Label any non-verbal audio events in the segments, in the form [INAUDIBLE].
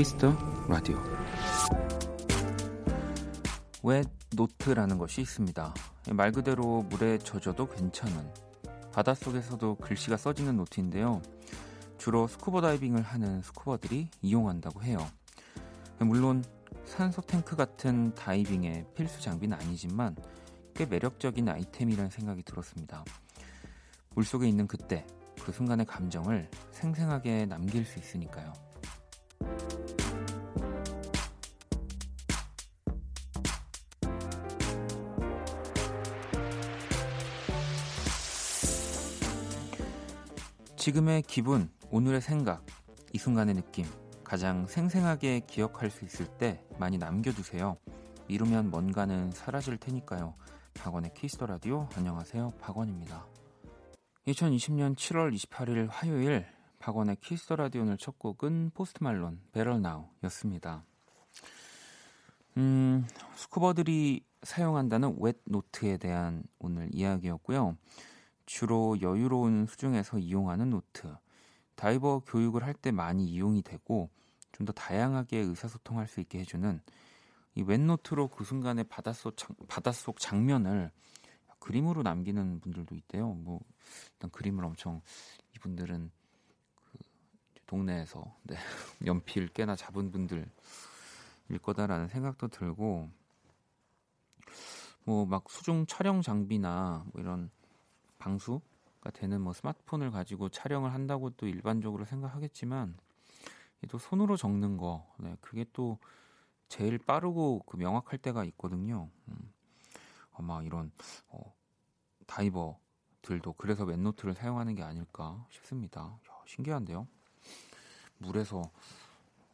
키스 더 라디오 wet note라는 것이 있습니다. 말 그대로 물에 젖어도 괜찮은 바닷속에서도 글씨가 써지는 노트인데요. 주로 스쿠버 다이빙을 하는 스쿠버들이 이용한다고 해요. 물론 산소 탱크 같은 다이빙의 필수 장비는 아니지만 꽤 매력적인 아이템이라는 생각이 들었습니다. 물속에 있는 그때, 그 순간의 감정을 생생하게 남길 수 있으니까요. 지금의 기분, 오늘의 생각, 이 순간의 느낌, 가장 생생하게 기억할 수 있을 때 많이 남겨두세요. 이루면 뭔가는 사라질 테니까요. 박원의 키스 더 라디오 안녕하세요. 박원입니다. 2020년 7월 28일 화요일 박원의 키스 더 라디오 오늘 첫 곡은 포스트 말론 Better Now였습니다. 음, 스쿠버들이 사용한다는 wet note에 대한 오늘 이야기였고요. 주로 여유로운 수중에서 이용하는 노트. 다이버 교육을 할 때 많이 이용이 되고 좀 더 다양하게 의사소통할 수 있게 해주는 이 웹노트로 그 순간의 바닷속, 장, 바닷속 장면을 그림으로 남기는 분들도 있대요. 뭐 일단 그림을 엄청 이분들은 그 동네에서 네, [LAUGHS] 연필 꽤나 잡은 분들일 거다라는 생각도 들고 뭐 막 수중 촬영 장비나 뭐 이런 방수가 되는 뭐 스마트폰을 가지고 촬영을 한다고 또 일반적으로 생각하겠지만 또 손으로 적는 거 네, 그게 또 제일 빠르고 그 명확할 때가 있거든요. 음, 아마 이런 어, 다이버들도 그래서 wet note를 사용하는 게 아닐까 싶습니다. 야, 신기한데요. 물에서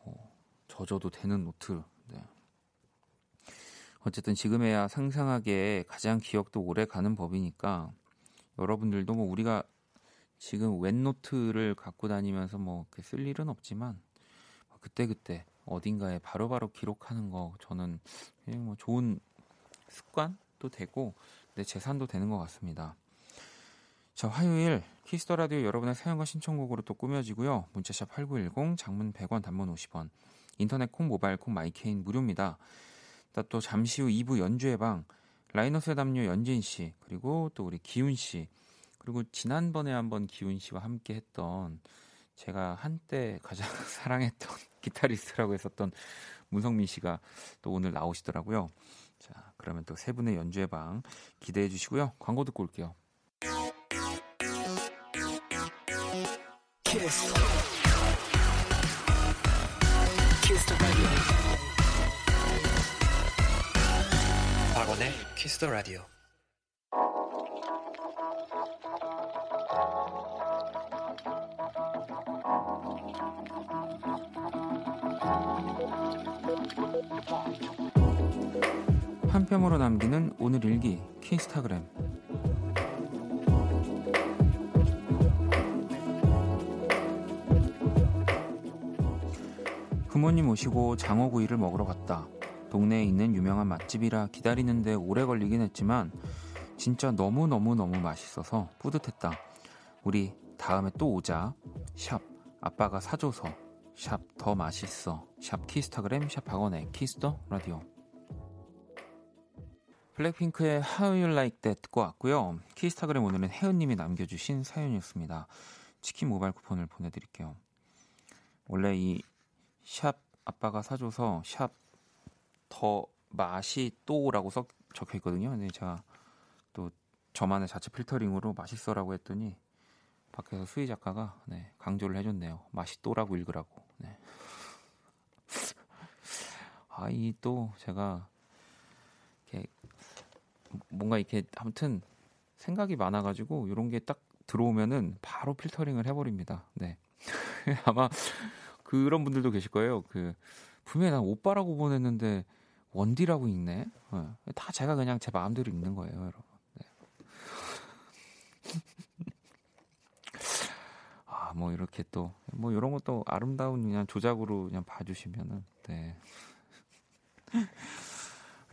어, 젖어도 되는 노트. 네. 어쨌든 지금에야 상상하게 가장 기억도 오래 가는 법이니까 여러분들도 뭐 우리가 지금 wet note를 갖고 다니면서 뭐 쓸 일은 없지만 그때그때 어딘가에 바로바로 바로 기록하는 거 저는 그냥 뭐 좋은 습관도 되고 내 재산도 되는 것 같습니다. 자, 화요일 키스 더 라디오 여러분의 사연과 신청곡으로 또 꾸며지고요. 문자샵 8910 장문 100원 단문 50원. 인터넷 콩 모바일 콩 마이케이는 무료입니다. 또 잠시 후 2부 연주의 방 라이너스의 담요 연진 씨 그리고 또 우리 기훈 씨 그리고 지난번에 한번 기훈 씨와 함께 했던 제가 한때 가장 [LAUGHS] 사랑했던 기타리스트라고 했었던 문성민 씨가 또 오늘 나오시더라고요. 자, 그러면 또 세 분의 연주의 방 기대해 주시고요. 광고 듣고 올게요. 키스. 키스 박원의 키스 더 라디오. 한 뼘으로 남기는 오늘 일기 키스타그램 부모님 오시고 장어구이를 먹으러 갔다. 동네에 있는 유명한 맛집이라 기다리는데 오래 걸리긴 했지만 진짜 너무너무너무 맛있어서 뿌듯했다. 우리 다음에 또 오자. 샵 아빠가 사줘서 샵 더 맛있어. 샵 키스타그램 샵 박원의 키스 더 라디오. 블랙핑크의 How You Like That 듣고 왔고요. 키스타그램 오늘은 혜은님이 남겨주신 사연이었습니다. 치킨 모바일 쿠폰을 보내드릴게요. 원래 이 샵 아빠가 사줘서 샵 더 맛이 또라고 써 적혀 있거든요. 근데 제가 또 저만의 자체 필터링으로 맛있어라고 했더니 밖에서 수희 작가가 네, 강조를 해줬네요. 맛이 또라고 읽으라고. 네. 아이 또 제가 이렇게 뭔가 이렇게 아무튼 생각이 많아가지고 이런 게 딱 들어오면은 바로 필터링을 해버립니다. 네. [LAUGHS] 아마 그런 분들도 계실 거예요. 그 분명히 난 오빠라고 보냈는데 원디라고 읽네. 네. 다 제가 그냥 제 마음대로 읽는 거예요, 여러분. 네. [LAUGHS] 아, 뭐 이렇게 또 뭐 이런 것도 아름다운 그냥 조작으로 그냥 봐주시면은 네.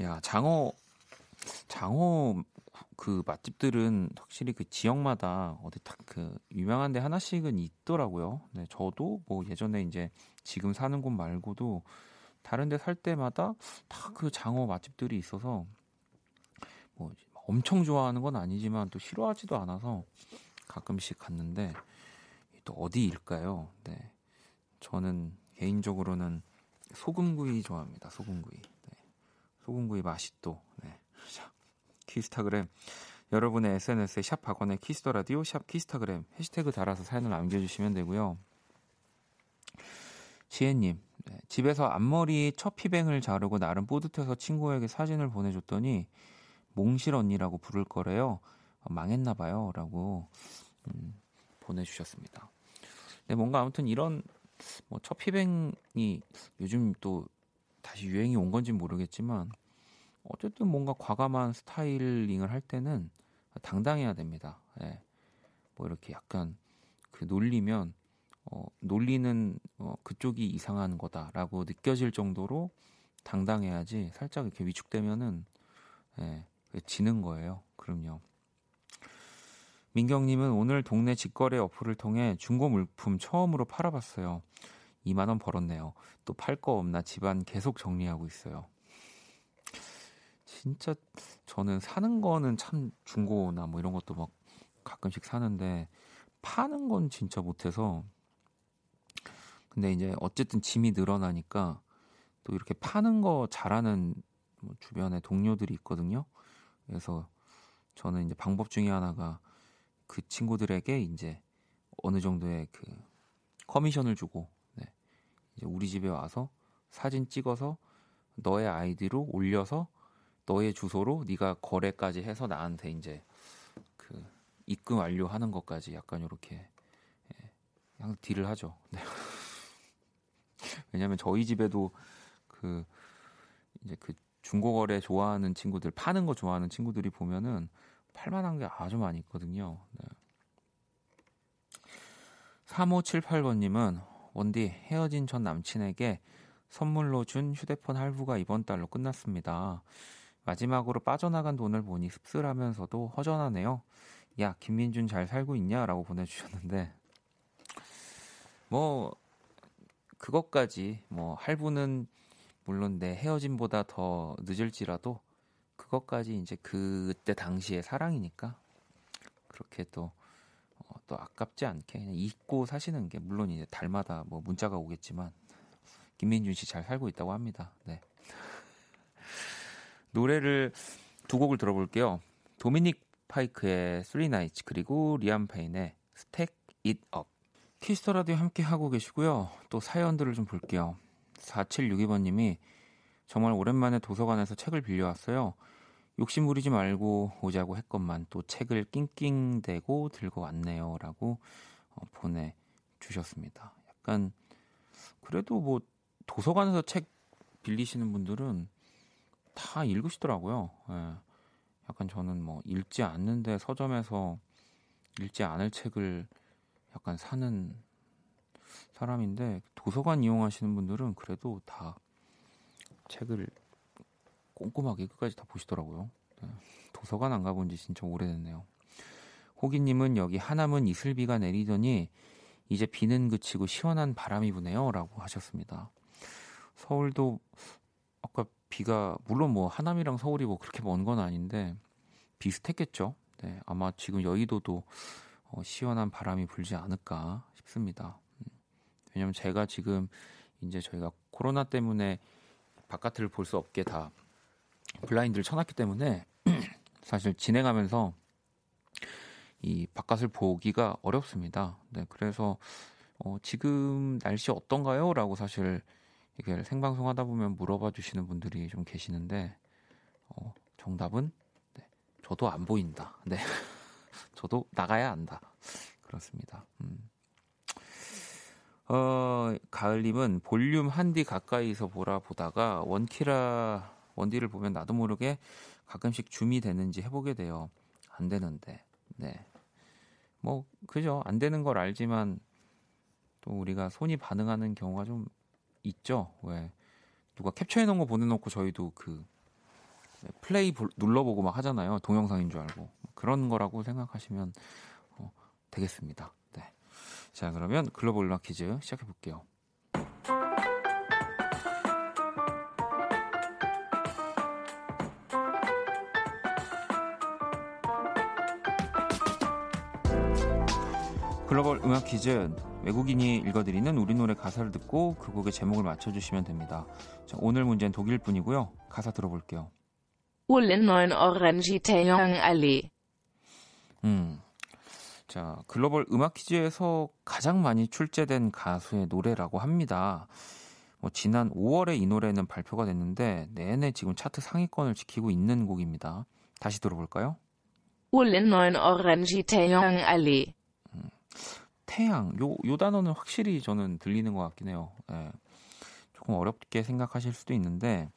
야 장어 장어 그 맛집들은 확실히 그 지역마다 어디 딱 그 유명한 데 하나씩은 있더라고요. 네, 저도 뭐 예전에 이제 지금 사는 곳 말고도 다른 데 살 때마다 다 그 장어 맛집들이 있어서 뭐 엄청 좋아하는 건 아니지만 또 싫어하지도 않아서 가끔씩 갔는데 또 어디일까요? 네. 저는 개인적으로는 소금구이 좋아합니다. 소금구이. 네. 소금구이 맛있도. 네. 키스타그램 여러분의 SNS에 샵 박원의 키스 더 라디오 샵 키스타그램 해시태그 달아서 사연을 남겨주시면 되고요. 지혜님 네. 집에서 앞머리 choppy bang을 자르고 나름 뿌듯해서 친구에게 사진을 보내줬더니 몽실 언니라고 부를 거래요. 어, 망했나 봐요 라고 음, 보내주셨습니다. 네, 뭔가 아무튼 이런 뭐첫 피뱅이 요즘 또 다시 유행이 온 건지 모르겠지만 어쨌든 뭔가 과감한 스타일링을 할 때는 당당해야 됩니다. 예. 뭐 이렇게 약간 그 놀리면 어, 놀리는 어, 그쪽이 이상한 거다라고 느껴질 정도로 당당해야지 살짝 이렇게 위축되면은 예, 지는 거예요. 그럼요. 민경님은 오늘 동네 직거래 어플을 통해 중고 물품 처음으로 팔아봤어요. 2만 원 벌었네요. 또 팔 거 없나 집안 계속 정리하고 있어요. 진짜 저는 사는 거는 참 중고나 뭐 이런 것도 막 가끔씩 사는데 파는 건 진짜 못해서 근데 이제 어쨌든 짐이 늘어나니까 또 이렇게 파는 거 잘하는 뭐 주변에 동료들이 있거든요. 그래서 저는 이제 방법 중에 하나가 그 친구들에게 이제 어느 정도의 그 커미션을 주고 네. 이제 우리 집에 와서 사진 찍어서 너의 아이디로 올려서 너의 주소로 네가 거래까지 해서 나한테 이제 그 입금 완료하는 것까지 약간 이렇게 예, 항상 딜을 하죠. [LAUGHS] 네. 왜냐하면 저희 집에도 그 이제 그 중고거래 좋아하는 친구들 파는 거 좋아하는 친구들이 보면은 팔만한 게 아주 많이 있거든요. 네. 3578번님은 원디 헤어진 전 남친에게 선물로 준 휴대폰 할부가 이번 달로 끝났습니다. 마지막으로 빠져나간 돈을 보니 씁쓸하면서도 허전하네요. 야, 김민준 잘 살고 있냐? 라고 보내주셨는데, 뭐, 그것까지, 뭐, 할부는 물론 내 헤어짐보다 더 늦을지라도 그것까지 이제 그때 당시의 사랑이니까 그렇게 또, 어, 또 아깝지 않게 그냥 잊고 사시는 게 물론 이제 달마다 뭐 문자가 오겠지만 김민준 씨 잘 살고 있다고 합니다. 네. 노래를 두 곡을 들어볼게요. 도미닉 파이크의 Three Nights 그리고 리암 페인의 Stack It Up. 키스 더 라디오 함께 하고 계시고요. 또 사연들을 좀 볼게요. 4762번님이 정말 오랜만에 도서관에서 책을 빌려왔어요. 욕심 부리지 말고 오자고 했건만 또 책을 낑낑대고 들고 왔네요. 라고 어, 보내주셨습니다. 약간, 그래도 뭐, 도서관에서 책 빌리시는 분들은 다 읽으시더라고요. 예. 약간 저는 뭐, 읽지 않는데 서점에서 읽지 않을 책을 약간 사는 사람인데, 도서관 이용하시는 분들은 그래도 다 책을 꼼꼼하게 끝까지 다 보시더라고요. 네. 도서관 안 가본 지 진짜 오래됐네요. 호기님은 여기 하남은 이슬비가 내리더니 이제 비는 그치고 시원한 바람이 부네요. 라고 하셨습니다. 서울도 아까 비가, 물론 뭐 하남이랑 서울이 뭐 그렇게 먼 건 아닌데 비슷했겠죠. 네, 아마 지금 여의도도 어, 시원한 바람이 불지 않을까 싶습니다. 음, 왜냐면 제가 지금 이제 저희가 코로나 때문에 바깥을 볼 수 없게 다 블라인드를 쳐놨기 때문에 [CLEARS THROAT] 사실 진행하면서 이 바깥을 보기가 어렵습니다. 네, 그래서 어, 지금 날씨 어떤가요? 라고 사실 이게 생방송 하다 보면 물어봐 주시는 분들이 좀 계시는데 어, 정답은 네, 저도 안 보인다. 네, [LAUGHS] 저도 나가야 안다. 그렇습니다. 음. 어, 가을님은 볼륨 한디 가까이서 보라 보다가 원키라 원디를 보면 나도 모르게 가끔씩 줌이 되는지 해보게 돼요. 안 되는데. 네. 뭐, 그죠. 안 되는 걸 알지만 또 우리가 손이 반응하는 경우가 좀 있죠. 왜. 누가 캡처해 놓은 거 보내놓고 저희도 그 플레이 볼, 눌러보고 막 하잖아요. 동영상인 줄 알고 그런 거라고 생각하시면 어, 되겠습니다. 네. 자 그러면 글로벌 퀴즈 시작해 볼게요. 음악 퀴즈 외국인이 읽어드리는 우리 노래 가사를 듣고 그 곡의 제목을 맞춰주시면 됩니다. 자, 오늘 문제는 독일 분이고요. 가사 들어볼게요. Orange Taeyong. 음, 자 글로벌 음악 퀴즈에서 가장 많이 출제된 가수의 노래라고 합니다. 뭐 지난 5월에 이 노래는 발표가 됐는데 내내 지금 차트 상위권을 지키고 있는 곡입니다. 다시 들어볼까요? Ullen neun Orange Taeyong. 태양 요, 요 단어는 확실히 저는 들리는 것 같긴 해요. 예. 조금 어렵게 생각하실 수도 있는데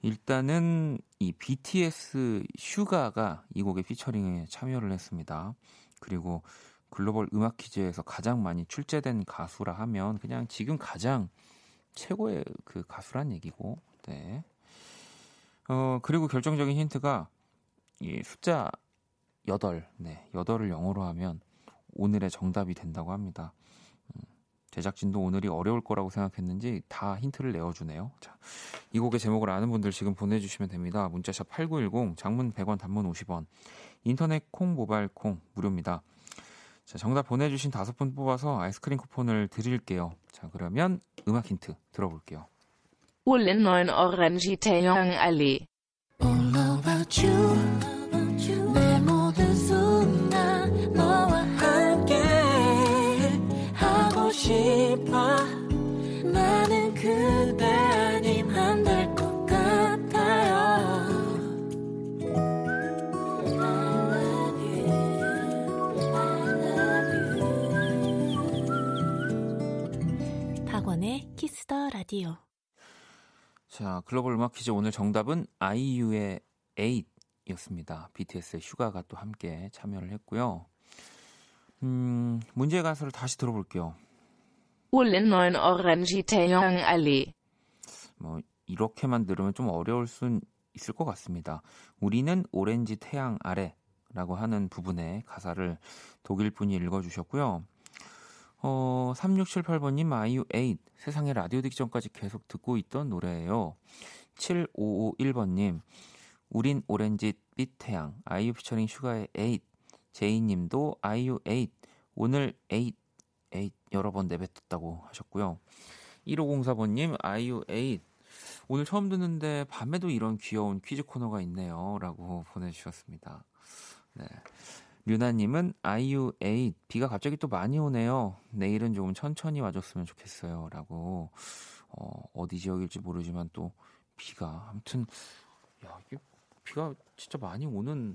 일단은 이 BTS 슈가가 이 곡의 피처링에 참여를 했습니다. 그리고 글로벌 음악 퀴즈에서 가장 많이 출제된 가수라 하면 그냥 지금 가장 최고의 그 가수란 얘기고. 네. 어, 그리고 결정적인 힌트가 이 숫자 8. 네. 8을 영어로 하면 오늘의 정답이 된다고 합니다. 음, 제작진도 오늘이 어려울 거라고 생각했는지 다 힌트를 내어주네요. 자, 이 곡의 제목을 아는 분들 지금 보내주시면 됩니다. 문자샵 8910, 장문 100원, 단문 50원, 인터넷 콩, 모바일 콩 무료입니다. 자, 정답 보내주신 다섯 분 뽑아서 아이스크림 쿠폰을 드릴게요. 자, 그러면 음악 힌트 들어볼게요. Ullen neun Orange Taeyong Allee. All about you 키스더 라디오 자, 글로벌 음악 퀴즈 오늘 정답은 아이유의 8이었습니다. BTS의 슈가가 또 함께 참여를 했고요. 음, 문제 가사를 다시 들어볼게요. 뭐 이렇게만 들으면 좀 어려울 순 있을 것 같습니다. 우리는 오렌지 태양 아래라고 하는 부분의 가사를 독일 분이 읽어주셨고요. 어, 3678번님 아이유 8 세상에 라디오 듣기 전까지 계속 듣고 있던 노래예요. 7551번님 우린 오렌지 빛 태양 아이유 피처링 슈가의 8 제이님도 아이유 8 오늘 8 8 여러 번 내뱉었다고 하셨고요. 1504번님 아이유 8 오늘 처음 듣는데 밤에도 이런 귀여운 퀴즈 코너가 있네요. 라고 보내주셨습니다. 네. 류나님은 아이유 8 비가 갑자기 또 많이 오네요. 내일은 조금 천천히 와줬으면 좋겠어요. 라고 어, 어디 지역일지 모르지만 또 비가 아무튼 야 이게 비가 진짜 많이 오는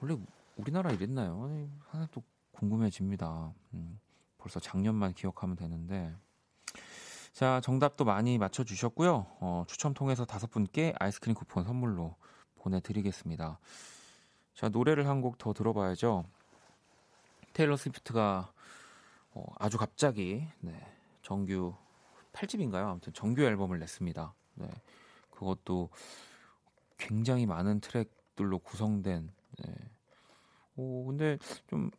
원래 우리나라 이랬나요? 하나 또 궁금해집니다. 음, 벌써 작년만 기억하면 되는데 자 정답도 많이 맞춰주셨고요. 어, 추첨 통해서 다섯 분께 아이스크림 쿠폰 선물로 보내드리겠습니다. 자 노래를 한 곡 더 들어봐야죠. 테일러 스위프트가 어, 아주 갑자기 네, 정규 8집인가요? 아무튼 정규 앨범을 냈습니다. 네, 그것도 굉장히 많은 트랙들로 구성된. 네. 오 근데 좀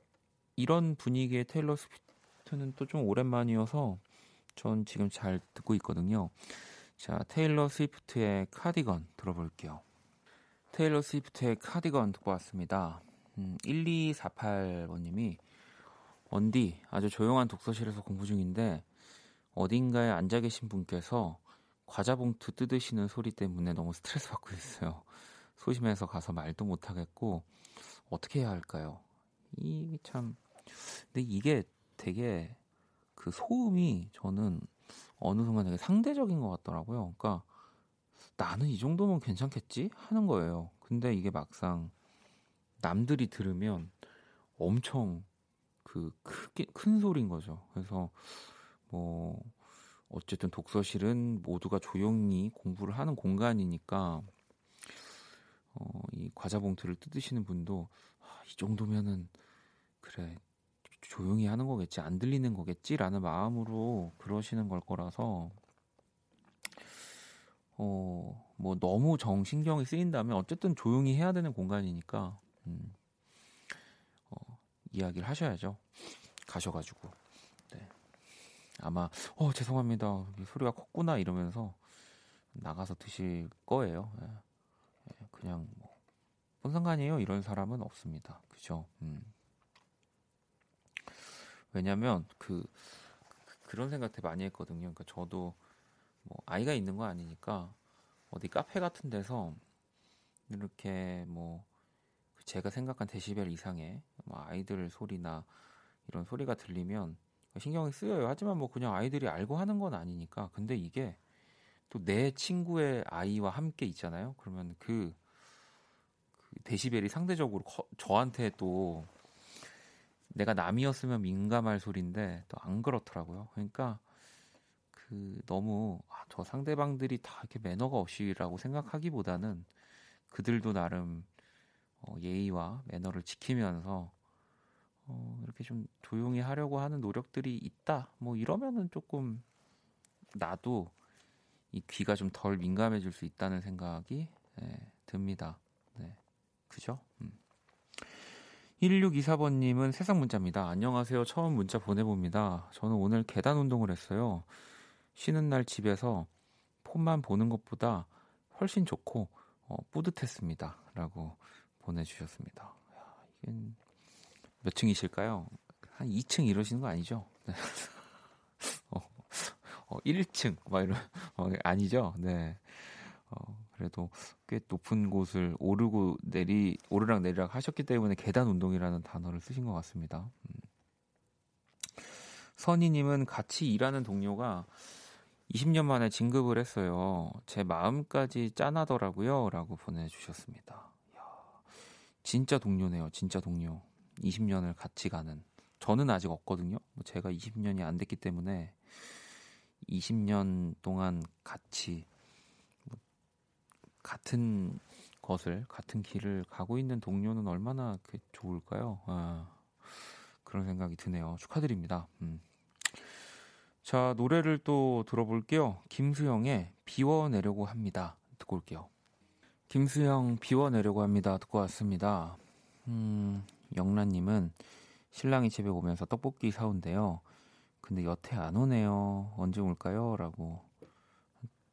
이런 분위기의 테일러 스위프트는 또 좀 오랜만이어서 전 지금 잘 듣고 있거든요. 자 테일러 스위프트의 카디건 들어볼게요. 테일러 스위프트의 카디건 듣고 왔습니다. 음, 1248번님이 원디 아주 조용한 독서실에서 공부 중인데 어딘가에 앉아 계신 분께서 과자 봉투 뜯으시는 소리 때문에 너무 스트레스 받고 있어요. 소심해서 가서 말도 못 하겠고 어떻게 해야 할까요? 이참 근데 이게 되게 그 소음이 저는 어느 순간 되게 상대적인 것 같더라고요. 그러니까 나는 이 정도면 괜찮겠지 하는 거예요. 근데 이게 막상 남들이 들으면 엄청 그 크게 큰 소리인 거죠. 그래서 뭐 어쨌든 독서실은 모두가 조용히 공부를 하는 공간이니까 어, 이 과자 봉투를 뜯으시는 분도 아, 이 정도면은 그래 조용히 하는 거겠지 안 들리는 거겠지라는 마음으로 그러시는 걸 거라서 어 뭐 너무 정 신경이 쓰인다면 어쨌든 조용히 해야 되는 공간이니까 음, 어, 이야기를 하셔야죠. 가셔가지고 네. 아마 어 죄송합니다 소리가 컸구나 이러면서 나가서 드실 거예요. 예. 예, 그냥 뭐, 뭔 상관이에요 이런 사람은 없습니다. 그죠? 음. 왜냐면 그, 그 그런 생각 되게 많이 했거든요. 그러니까 저도 뭐 아이가 있는 거 아니니까 어디 카페 같은 데서 이렇게 뭐 제가 생각한 데시벨 이상의 뭐 아이들 소리나 이런 소리가 들리면 신경이 쓰여요. 하지만 뭐 그냥 아이들이 알고 하는 건 아니니까. 근데 이게 또 내 친구의 아이와 함께 있잖아요. 그러면 그, 그 데시벨이 상대적으로 커, 저한테 또 내가 남이었으면 민감할 소리인데 또 안 그렇더라고요. 그러니까 그 너무 아, 저 상대방들이 다 이렇게 매너가 없이라고 생각하기보다는 그들도 나름 어, 예의와 매너를 지키면서 어, 이렇게 좀 조용히 하려고 하는 노력들이 있다. 뭐 이러면은 조금 나도 이 귀가 좀 덜 민감해질 수 있다는 생각이 네, 듭니다. 네. 그죠? 음. 1624번님은 세상 문자입니다. 안녕하세요. 처음 문자 보내봅니다. 저는 오늘 계단 운동을 했어요. 쉬는 날 집에서 폰만 보는 것보다 훨씬 좋고 어, 뿌듯했습니다. 라고 보내주셨습니다. 야, 이건 몇 층이실까요? 한 2층 이러시는 거 아니죠? 네. [LAUGHS] 어, 어, 1층, 막 이런, 어, 아니죠? 네. 어, 그래도 꽤 높은 곳을 오르고 내리, 오르락 내리락 하셨기 때문에 계단 운동이라는 단어를 쓰신 것 같습니다. 음. 선희님은 같이 일하는 동료가 20년 만에 진급을 했어요. 제 마음까지 짠하더라고요. 라고 보내주셨습니다. 야, 진짜 동료네요. 진짜 동료. 20년을 같이 가는. 저는 아직 없거든요. 뭐 제가 20년이 안 됐기 때문에 20년 동안 같이 뭐 같은 것을 같은 길을 가고 있는 동료는 얼마나 그 좋을까요? 아, 그런 생각이 드네요. 축하드립니다. 음. 자, 노래를 또 들어볼게요. 김수영의 비워 내려고 합니다. 듣고 올게요. 김수영 비워 내려고 합니다. 듣고 왔습니다. 음, 영란님은 신랑이 집에 오면서 떡볶이 사온대요. 근데 여태 안 오네요. 언제 올까요? 라고.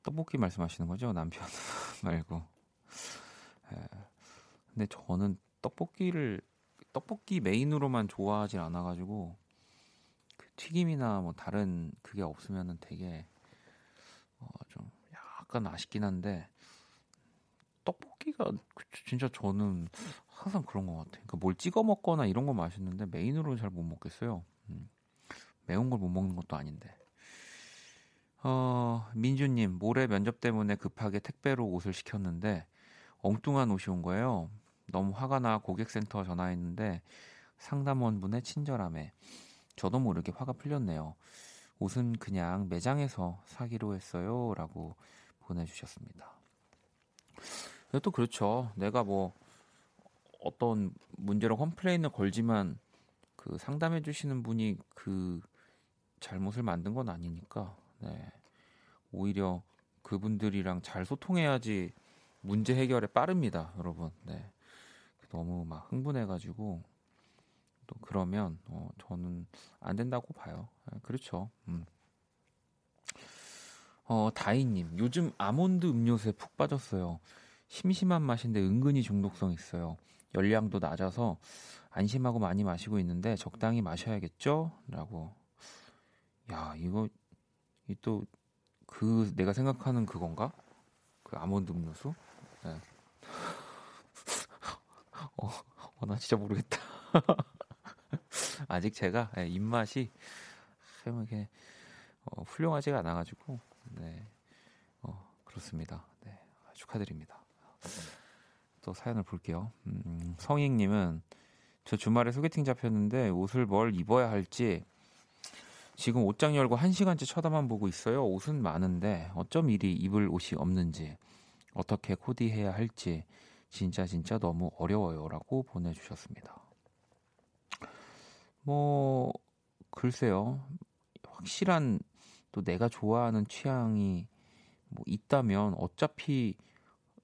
떡볶이 말씀하시는 거죠? 남편 [LAUGHS] 말고. 에, 근데 저는 떡볶이를, 떡볶이 메인으로만 좋아하진 않아가지고, 튀김이나 뭐 다른 그게 없으면은 되게 어 좀 약간 아쉽긴 한데 떡볶이가 진짜 저는 항상 그런 것 같아요. 그러니까 뭘 찍어 먹거나 이런 거 맛있는데 메인으로는 잘 못 먹겠어요. 음. 매운 걸 못 먹는 것도 아닌데. 어, 민주님, 모레 면접 때문에 급하게 택배로 옷을 시켰는데 엉뚱한 옷이 온 거예요. 너무 화가 나 고객센터 전화했는데 상담원분의 친절함에 저도 모르게 화가 풀렸네요. 옷은 그냥 매장에서 사기로 했어요. 라고 보내주셨습니다. 또 그렇죠. 내가 뭐 어떤 문제로 컴플레인을 걸지만 그 상담해 주시는 분이 그 잘못을 만든 건 아니니까 네. 오히려 그분들이랑 잘 소통해야지 문제 해결에 빠릅니다, 여러분. 네. 너무 막 흥분해가지고 또 그러면 어, 저는 안 된다고 봐요. 아, 그렇죠. 음. 어, 다이님, 요즘 아몬드 음료수에 푹 빠졌어요. 심심한 맛인데 은근히 중독성 있어요. 열량도 낮아서 안심하고 많이 마시고 있는데 적당히 마셔야겠죠? 라고. 야, 이거, 이 또, 그, 내가 생각하는 그건가? 그 아몬드 음료수? 네. [LAUGHS] 어, 어, 나 진짜 모르겠다. [LAUGHS] [LAUGHS] 아직 제가 예, 입맛이 이렇게 어, 훌륭하지가 않아가지고 네 어, 그렇습니다. 네 축하드립니다. 또 사연을 볼게요. 음, 성익님은 저 주말에 소개팅 잡혔는데 옷을 뭘 입어야 할지 지금 옷장 열고 한 시간째 쳐다만 보고 있어요. 옷은 많은데 어쩜 이리 입을 옷이 없는지 어떻게 코디해야 할지 진짜 진짜 너무 어려워요라고 보내주셨습니다. 뭐 글쎄요. 확실한 또 내가 좋아하는 취향이 뭐 있다면 어차피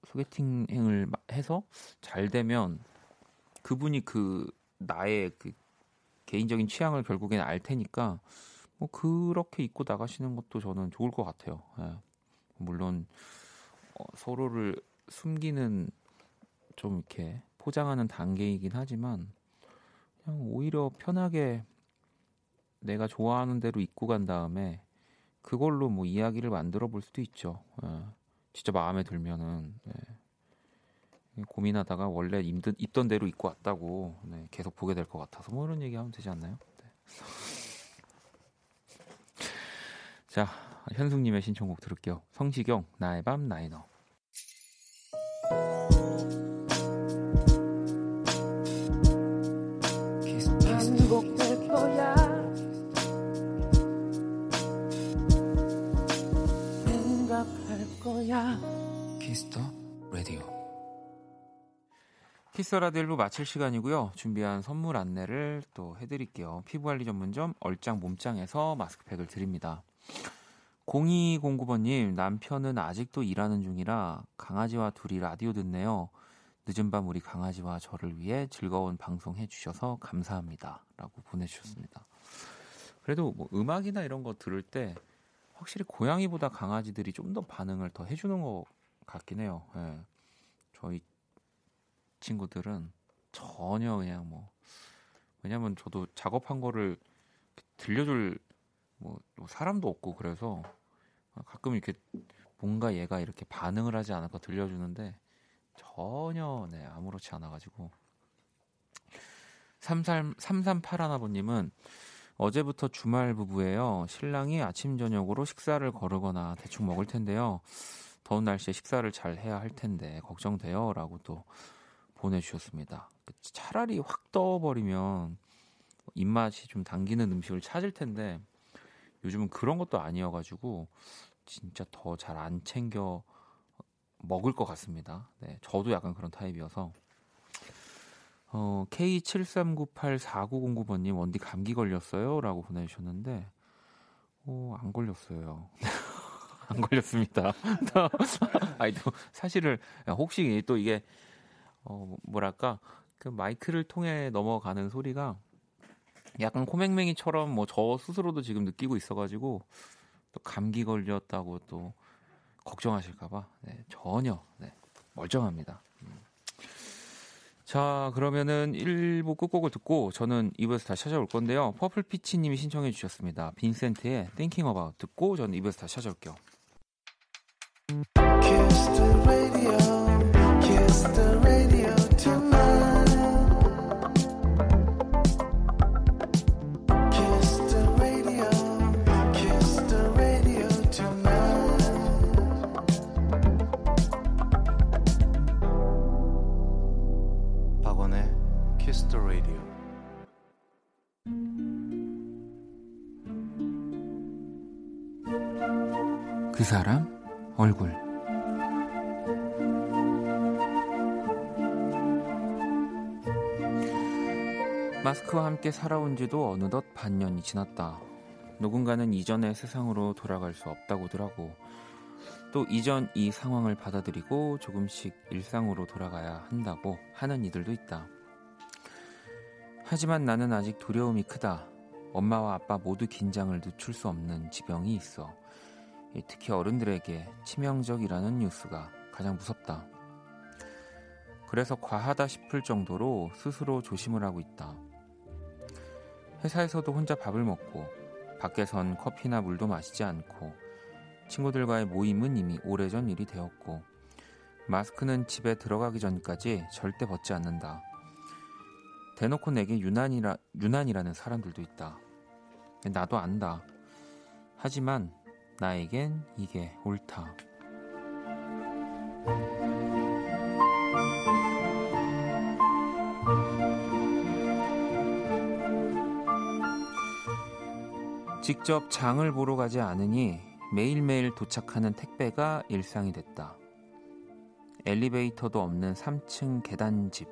소개팅을 마- 해서 잘 되면 그분이 그 나의 그 개인적인 취향을 결국엔 알 테니까 뭐 그렇게 입고 나가시는 것도 저는 좋을 것 같아요. 예. 물론 어, 서로를 숨기는 좀 이렇게 포장하는 단계이긴 하지만 그냥 오히려 편하게 내가 좋아하는 대로 입고 간 다음에 그걸로 뭐 이야기를 만들어 볼 수도 있죠. 예. 진짜 마음에 들면은 예. 고민하다가 원래 입던, 입던 대로 입고 왔다고 네, 계속 보게 될 것 같아서 뭐 이런 얘기하면 되지 않나요? 네. 자 현숙님의 신청곡 들을게요. 성시경 나의 밤 나의 너. 거야 키스더 라디오. 키스라디오 1부 마칠 시간이고요. 준비한 선물 안내를 또 해드릴게요. 피부관리 전문점 얼짱 몸짱에서 마스크팩을 드립니다. 0209번님 남편은 아직도 일하는 중이라 강아지와 둘이 라디오 듣네요. 늦은 밤 우리 강아지와 저를 위해 즐거운 방송 해주셔서 감사합니다. 라고 보내주셨습니다. 그래도 뭐 음악이나 이런 거 들을 때 확실히 고양이보다 강아지들이 좀 더 반응을 더 해주는 것 같긴 해요. 예. 저희 친구들은 전혀 그냥 뭐 왜냐면 저도 작업한 거를 들려줄 뭐 사람도 없고 그래서 가끔 이렇게 뭔가 얘가 이렇게 반응을 하지 않을까 들려주는데 전혀 네 아무렇지 않아가지고 33, 3381아버님은 어제부터 주말 부부예요. 신랑이 아침 저녁으로 식사를 거르거나 대충 먹을 텐데요. 더운 날씨에 식사를 잘 해야 할 텐데 걱정돼요라고 또 보내주셨습니다. 차라리 확 떠버리면 입맛이 좀 당기는 음식을 찾을 텐데 요즘은 그런 것도 아니어가지고 진짜 더 잘 안 챙겨 먹을 것 같습니다. 네, 저도 약간 그런 타입이어서 어, K73984909번님 원디 감기 걸렸어요? 라고 보내주셨는데 어, 안 걸렸어요. [LAUGHS] 안 걸렸습니다. [LAUGHS] 아니 또 사실을 혹시 또 이게 어 뭐랄까 그 마이크를 통해 넘어가는 소리가 약간 코맹맹이처럼 뭐 저 스스로도 지금 느끼고 있어가지고 또 감기 걸렸다고 또 걱정하실까봐 네, 전혀 네, 멀쩡합니다. 음. 자 그러면은 1부 끝곡을 듣고 저는 2부에서 다시 찾아올 건데요. 퍼플피치님이 신청해 주셨습니다. 빈센트의 Thinking About 듣고 저는 2부에서 다시 찾아올게요. 사람 얼굴 마스크와 함께 살아온 지도 어느덧 반년이 지났다. 누군가는 이전의 세상으로 돌아갈 수 없다고들 하고 또 이전 이 상황을 받아들이고 조금씩 일상으로 돌아가야 한다고 하는 이들도 있다. 하지만 나는 아직 두려움이 크다. 엄마와 아빠 모두 긴장을 늦출 수 없는 지병이 있어. 특히 어른들에게 치명적이라는 뉴스가 가장 무섭다. 그래서 과하다 싶을 정도로 스스로 조심을 하고 있다. 회사에서도 혼자 밥을 먹고 밖에선 커피나 물도 마시지 않고 친구들과의 모임은 이미 오래전 일이 되었고 마스크는 집에 들어가기 전까지 절대 벗지 않는다. 대놓고 내게 유난이라, 유난이라는 사람들도 있다. 나도 안다. 하지만 나에겐 이게 옳다. 직접 장을 보러 가지 않으니 매일매일 도착하는 택배가 일상이 됐다. 엘리베이터도 없는 3층 계단집.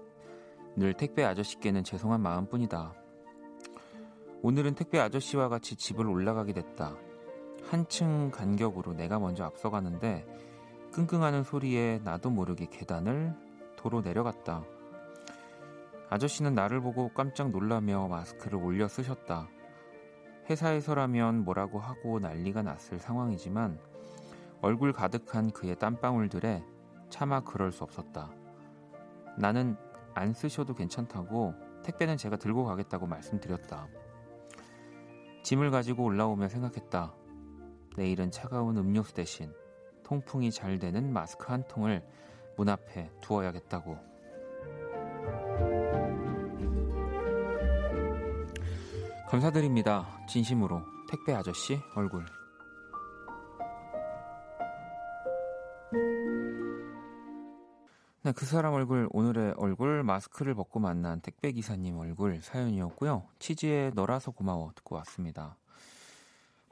늘 택배 아저씨께는 죄송한 마음뿐이다. 오늘은 택배 아저씨와 같이 집을 올라가게 됐다. 한층 간격으로 내가 먼저 앞서가는데 끙끙하는 소리에 나도 모르게 계단을 도로 내려갔다. 아저씨는 나를 보고 깜짝 놀라며 마스크를 올려 쓰셨다. 회사에서라면 뭐라고 하고 난리가 났을 상황이지만 얼굴 가득한 그의 땀방울들에 차마 그럴 수 없었다. 나는 안 쓰셔도 괜찮다고 택배는 제가 들고 가겠다고 말씀드렸다. 짐을 가지고 올라오며 생각했다. 내일은 차가운 음료수 대신 통풍이 잘 되는 마스크 한 통을 문 앞에 두어야겠다고. 감사드립니다. 진심으로 택배 아저씨 얼굴. 네, 그 사람 얼굴 오늘의 얼굴 마스크를 벗고 만난 택배 기사님 얼굴 사연이었고요. 치즈에 너라서 고마워 듣고 왔습니다.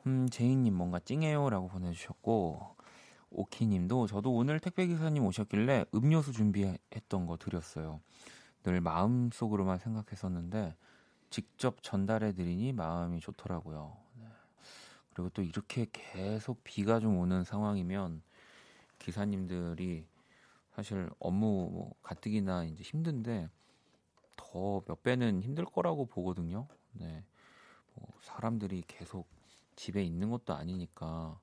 음, 제이님 뭔가 찡해요 라고 보내주셨고 오키님도 저도 오늘 택배 기사님 오셨길래 음료수 준비했던 거 드렸어요. 늘 마음 속으로만 생각했었는데 직접 전달해 드리니 마음이 좋더라고요. 네. 그리고 또 이렇게 계속 비가 좀 오는 상황이면 기사님들이 사실 업무 뭐 가뜩이나 이제 힘든데 더 몇 배는 힘들 거라고 보거든요. 네. 뭐 사람들이 계속 집에 있는 것도 아니니까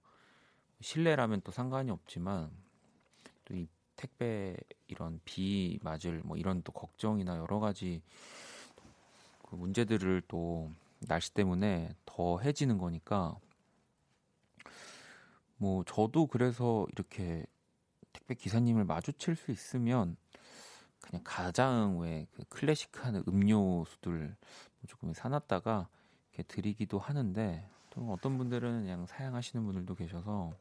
실내라면 또 상관이 없지만 또 이 택배 이런 비 맞을 뭐 이런 또 걱정이나 여러 가지 그 문제들을 또 날씨 때문에 더 해지는 거니까 뭐 저도 그래서 이렇게 택배 기사님을 마주칠 수 있으면 그냥 가장 왜 그 클래식한 음료수들 조금 사놨다가 이렇게 드리기도 하는데 또 어떤 분들은 그냥 사양하시는 분들도 계셔서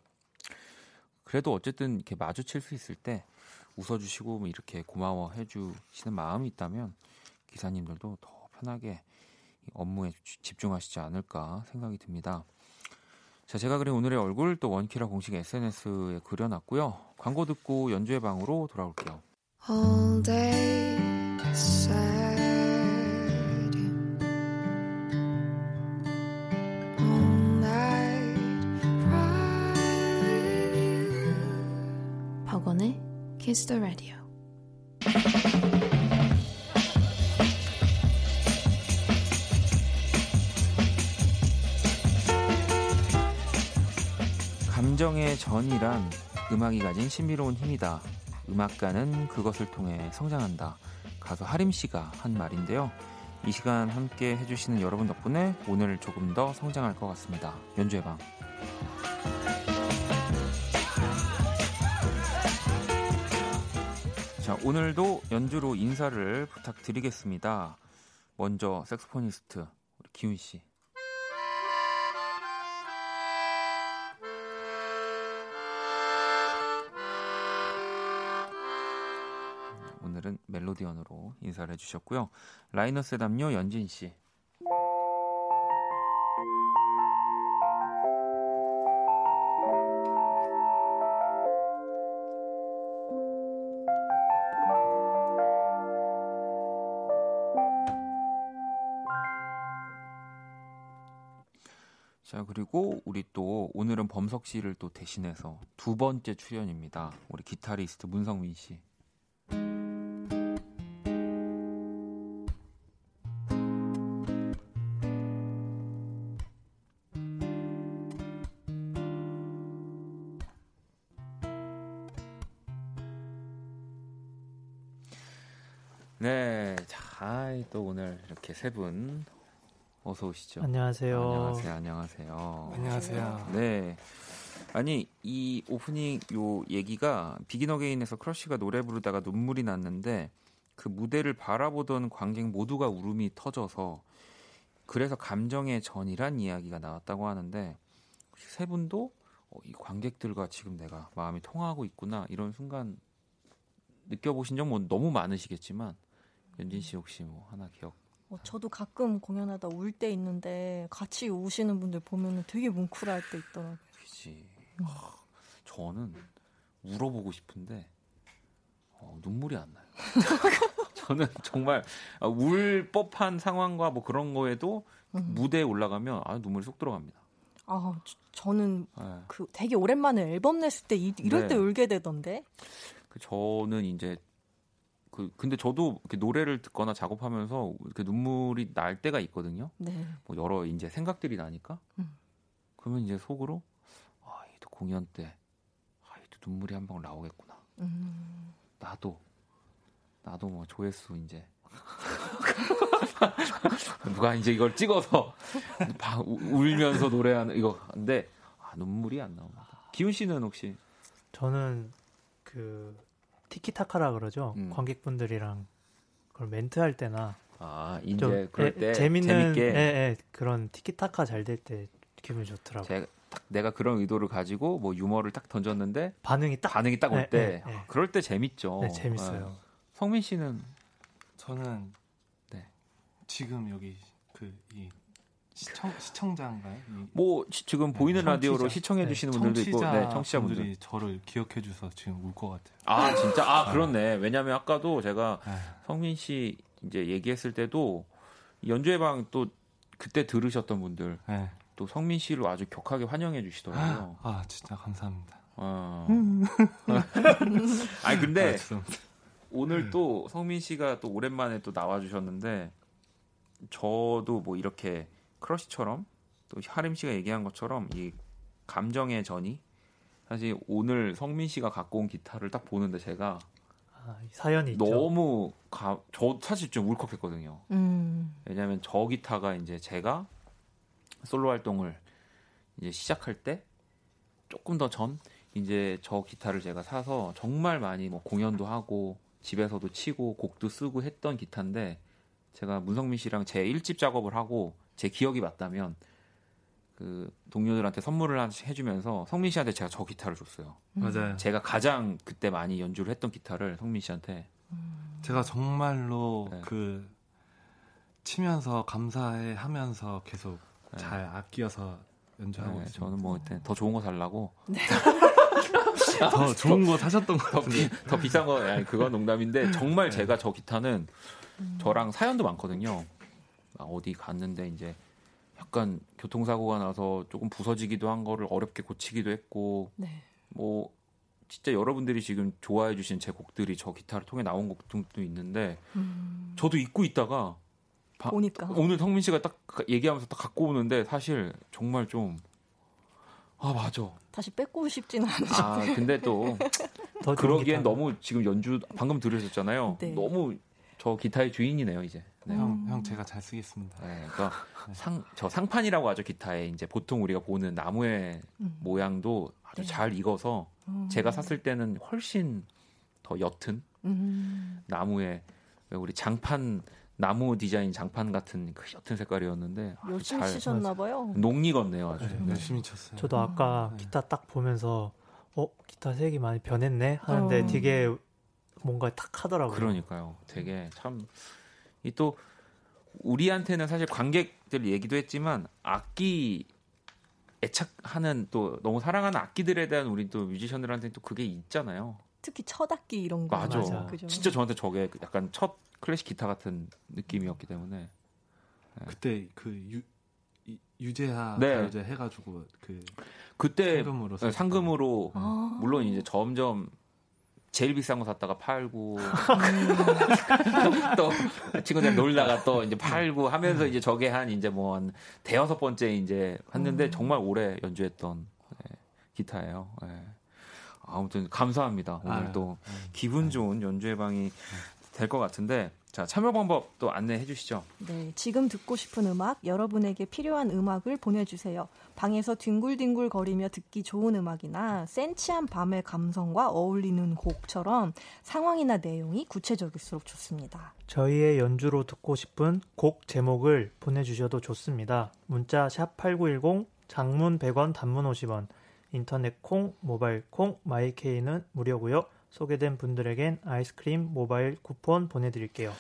그래도 어쨌든 이렇게 마주칠 수 있을 때 웃어주시고 뭐 이렇게 고마워해 주시는 마음이 있다면 기사님들도 더 편하게 업무에 집중하시지 않을까 생각이 듭니다. 자, 제가 그린 오늘의 얼굴 또 원키라 공식 SNS에 그려놨고요. 광고 듣고 연주의 방으로 돌아올게요. Kiss the Radio 감정의 전이란 음악이 가진 신비로운 힘이다. 음악가는 그것을 통해 성장한다. 가수 하림 씨가 한 말인데요. 이 시간 함께 해주시는 여러분 덕분에 오늘 조금 더 성장할 것 같습니다. 연주의 방. 자, 오늘도 연주로 인사를 부탁드리겠습니다. 먼저 색소포니스트 우리 기훈 씨. 오늘은 멜로디언으로 인사를 해주셨고요. 라이너스 담요 연진 씨. 그리고 우리 또 오늘은 범석 씨를 또 대신해서 두 번째 출연입니다. 우리 기타리스트 문성민 씨. 네, 자, 또 오늘 이렇게 세 분 어서 오시죠. 안녕하세요. 안녕하세요. 안녕하세요. 안녕하세요. 네. 아니 이 오프닝 요 얘기가 비긴 어게인에서 크러쉬가 노래 부르다가 눈물이 났는데 그 무대를 바라보던 관객 모두가 울음이 터져서 그래서 감정의 전이란 이야기가 나왔다고 하는데 혹시 세 분도 어, 이 관객들과 지금 내가 마음이 통하고 있구나 이런 순간 느껴보신 적 뭐 너무 많으시겠지만 연진 씨 혹시 뭐 하나 기억? 어, 저도 가끔 공연하다 울 때 있는데 같이 우시는 분들 보면 되게 뭉클할 때 있더라고요. 그지. 하, 저는 울어보고 싶은데 어, 눈물이 안 나요. [LAUGHS] 저는 정말 아, 울 법한 상황과 뭐 그런 거에도 음. 무대에 올라가면 아 눈물이 쏙 들어갑니다. 아, 저- 저는 예. 그 되게 오랜만에 앨범 냈을 때 이, 럴 네. 때 울게 되던데. 그 저는 이제 그 근데 저도 이렇게 노래를 듣거나 작업하면서 이렇게 눈물이 날 때가 있거든요. 네. 뭐 여러 이제 생각들이 나니까. 음. 그러면 이제 속으로 아, 이도 공연 때 아, 이도 눈물이 한방 나오겠구나. 음. 나도 나도 뭐 조회수 이제 [LAUGHS] 누가 이제 이걸 찍어서 울면서 노래하는 이거 근데 아, 눈물이 안 나옵니다. 기훈 씨는 혹시 저는 그 티키타카라 그러죠. 음. 관객분들이랑 그걸 멘트 할 때나 아좀 이제 그럴 예, 때 재밌는 재밌게 예, 예, 그런 티키타카 잘 될 때 기분이 좋더라고요. 제가 딱 내가 그런 의도를 가지고 뭐 유머를 딱 던졌는데 반응이 딱 반응이 딱올 네, 때 네, 네. 그럴 때 재밌죠. 네, 재밌어요. 예. 성민 씨는 저는 네. 지금 여기 그 이 시청 시청자인가요? 이뭐 시- 지금 보이는 청취자. 라디오로 시청해 네, 주시는 분들도 있고 네, 청취자분들. 청취자분들이 저를 기억해 주셔서 지금 울 것 같아요. 아 진짜 아 그렇네. 왜냐면 아까도 제가 네. 성민 씨 이제 얘기했을 때도 연주회 방또 그때 들으셨던 분들 네. 또 성민 씨를 아주 격하게 환영해 주시더라고요. 아 진짜 감사합니다. 어. 음. [LAUGHS] 아니 아, 근데 죄송합니다. 오늘 또 성민 씨가 또 오랜만에 또 나와 주셨는데 저도 뭐 이렇게 크러쉬처럼 또 하림 씨가 얘기한 것처럼 이 감정의 전이 사실 오늘 성민 씨가 갖고 온 기타를 딱 보는데 제가 아, 이 사연이 있죠. 너무 가, 저 사실 좀 울컥했거든요. 음. 왜냐하면 저 기타가 이제 제가 솔로 활동을 이제 시작할 때 조금 더 전 이제 저 기타를 제가 사서 정말 많이 뭐 공연도 하고 집에서도 치고 곡도 쓰고 했던 기타인데 제가 문성민 씨랑 제 1집 작업을 하고 제 기억이 맞다면 그 동료들한테 선물을 한- 해주면서 성민 씨한테 제가 저 기타를 줬어요. 맞아요. 제가 가장 그때 많이 연주를 했던 기타를 성민 씨한테 제가 정말로 네. 그 치면서 감사해 하면서 계속 네. 잘 아껴서 연주하고 네, 있습니다. 저는 뭐 그때 더 좋은 거 살라고 [LAUGHS] 더 좋은 거 사셨던 것 더. 비, 더 비싼 거 아니 그건 농담인데 정말 제가 저 기타는 저랑 사연도 많거든요. 아, 어디 갔는데 이제 약간 교통사고가 나서 조금 부서지기도 한 거를 어렵게 고치기도 했고 네. 뭐 진짜 여러분들이 지금 좋아해 주신 제 곡들이 저 기타를 통해 나온 곡들도 있는데 음. 저도 잊고 있다가 바-. 오늘 성민 씨가 딱 얘기하면서 딱 갖고 오는데 사실 정말 좀 아 맞아. 다시 뺏고 싶지는 않으죠. 아 근데 또 [LAUGHS] 그러기엔 기타가. 너무 지금 연주 방금 들으셨잖아요. 네. 너무 저 기타의 주인이네요 이제. 네. 형, 형 제가 잘 쓰겠습니다. 네, 그러니까 상, 저 상판이라고 하죠 기타에 이제 보통 우리가 보는 나무의 음. 모양도 아주 네. 잘 익어서 음. 제가 샀을 때는 훨씬 더 옅은 음. 나무의 왜 우리 장판 나무 디자인 장판 같은 그 옅은 색깔이었는데 열심히 잘 치셨나 봐요. 녹익었네요 아주. 네, 네. 열심히 쳤어요. 저도 아까 네. 기타 딱 보면서 어 기타 색이 많이 변했네 하는데 어. 되게 뭔가 탁 하더라고요. 그러니까요. 되게 참 이 또 우리한테는 사실 관객들 얘기도 했지만 악기 애착하는 또 너무 사랑하는 악기들에 대한 우리 또 뮤지션들한테 또 그게 있잖아요. 특히 첫 악기 이런 거. 맞아. 맞아. 그죠? 진짜 저한테 저게 약간 첫 클래식 기타 같은 느낌이었기 때문에 그때 그 유, 이- 유재하 네. 가요제 해가지고 그 그때 상금으로 네, 상금으로 아. 물론 이제 점점 제일 비싼 거 샀다가 팔고 [LAUGHS] 또 친구들 놀다가 또 이제 팔고 하면서 이제 저게 한 이제 뭐 한 대여섯 번째 이제 했는데 음. 정말 오래 연주했던 네, 기타예요. 네. 아무튼 감사합니다. 오늘 아유, 또 아유. 기분 좋은 연주회 방이 될 것 같은데 자 참여 방법 또 안내해 주시죠. 네, 지금 듣고 싶은 음악, 여러분에게 필요한 음악을 보내주세요. 방에서 뒹굴뒹굴 거리며 듣기 좋은 음악이나 센치한 밤의 감성과 어울리는 곡처럼 상황이나 내용이 구체적일수록 좋습니다. 저희의 연주로 듣고 싶은 곡 제목을 보내주셔도 좋습니다. 문자 샵 #8910 장문 100원, 단문 50원, 인터넷 콩, 모바일 콩, 마이케이는 무료고요. 소개된 분들에겐 아이스크림 모바일 쿠폰 보내드릴게요.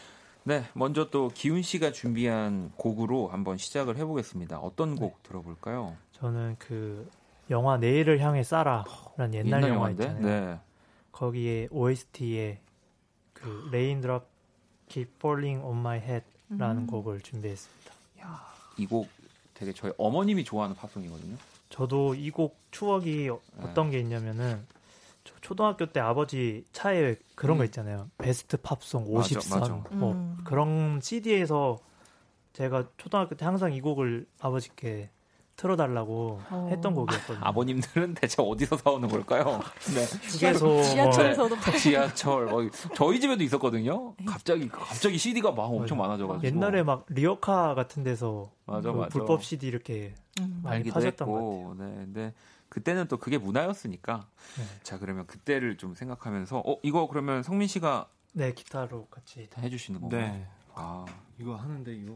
네, 먼저 또 기훈 씨가 준비한 곡으로 한번 시작을 해보겠습니다. 어떤 곡 들어볼까요? 저는 그 영화 내일을 향해 쏴라라는 옛날, 영화 영화 인데? 있잖아요. 네. 거기에 OST에 그 Raindrop Keep Falling on My Head라는 음. 곡을 준비했습니다. 이곡 되게 저희 어머님이 좋아하는 팝송이거든요. 저도 이 곡 추억이 어- 어떤 게 있냐면은 저 초등학교 때 아버지 차에 그런 거 음. 있잖아요. 베스트 팝송 맞아, 50선 맞아. 뭐 음. 그런 CD에서 제가 초등학교 때 항상 이 곡을 아버지께 틀어달라고 어. 했던 곡이었거든요. 아버님들은 대체 어디서 사오는 걸까요? [LAUGHS] 네. 휴게소 뭐 지하철에서도 지하철. 어, 저희 집에도 있었거든요. 갑자기 갑자기 CD가 막 엄청 많아져가지고. 옛날에 막 리어카 같은 데서 맞아, 그 맞아. 불법 CD 이렇게 음. 많이 알기도 파셨던 것 했고, 네, 근데 그때는 또 그게 문화였으니까. 네. 자 그러면 그때를 좀 생각하면서, 어 이거 그러면 성민 씨가 네 기타로 같이 다 해주시는 건가요? 네. 아, 이거 하는데 이거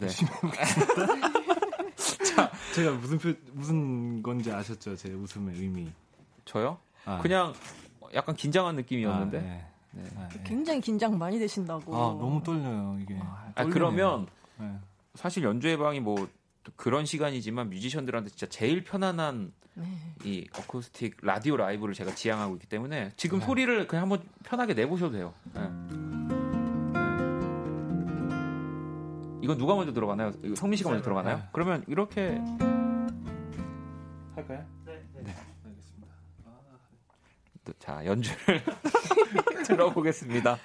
네. [LAUGHS] 제가 무슨 표, 무슨 건지 아셨죠? 제 웃음의 의미. 저요? 아, 그냥 약간 긴장한 느낌이었는데. 아, 네. 네. 아, 네. 굉장히 긴장 많이 되신다고. 아, 너무 떨려요 이게. 아. 그러면 네. 사실 연주회 방이 뭐 그런 시간이지만 뮤지션들한테 진짜 제일 편안한 네. 이 어쿠스틱 라디오 라이브를 제가 지향하고 있기 때문에 지금 네. 소리를 그냥 한번 편하게 내보셔도 돼요. 네. 이건 누가 먼저 들어가나요? 성민 씨가 먼저 들어가나요? 네. 그러면 이렇게 할까요? 네, 알겠습니다. 또, 자 연주를 [LAUGHS] 들어보겠습니다.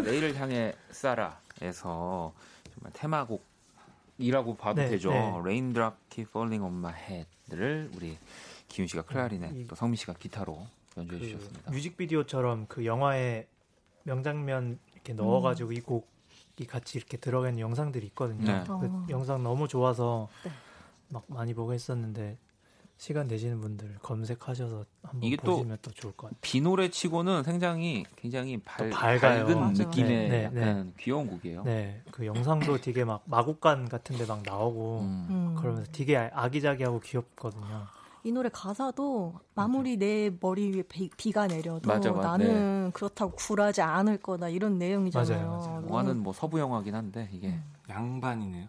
영화 내일을 향해 쏴라에서 정말 테마곡이라고 봐도 네, 되죠. 네. Raindrop Keep Falling on My Head를 우리 기훈 씨가 클라리넷, 이- 또 성민 씨가 기타로 연주해 그 주셨습니다. 뮤직비디오처럼 그 영화의 명장면 이렇게 넣어가지고 이 곡이 같이 이렇게 들어가 있는 영상들이 있거든요. 네. 그 어. 영상 너무 좋아서 네. 막 많이 보고 했었는데 시간 되시는 분들 검색하셔서 한번 이게 또 보시면 또 좋을 것 같아요. 비 노래 치고는 굉장히 굉장히 밝, 또 밝아요. 은 맞아. 느낌의 네, 네, 약간 귀여운 곡이에요. 네, 그 영상도 되게 막 마곡간 같은데 막 나오고 음. 음. 그러면서 되게 아기자기하고 귀엽거든요. 이 노래 가사도 아무리 내 머리 위에 비, 가 내려도 맞아, 맞아. 나는 그렇다고 굴하지 않을 거다 이런 내용이잖아요. 맞아요, 맞아요. 영화는 뭐 서부 영화긴 한데 이게 음. 양반이네요.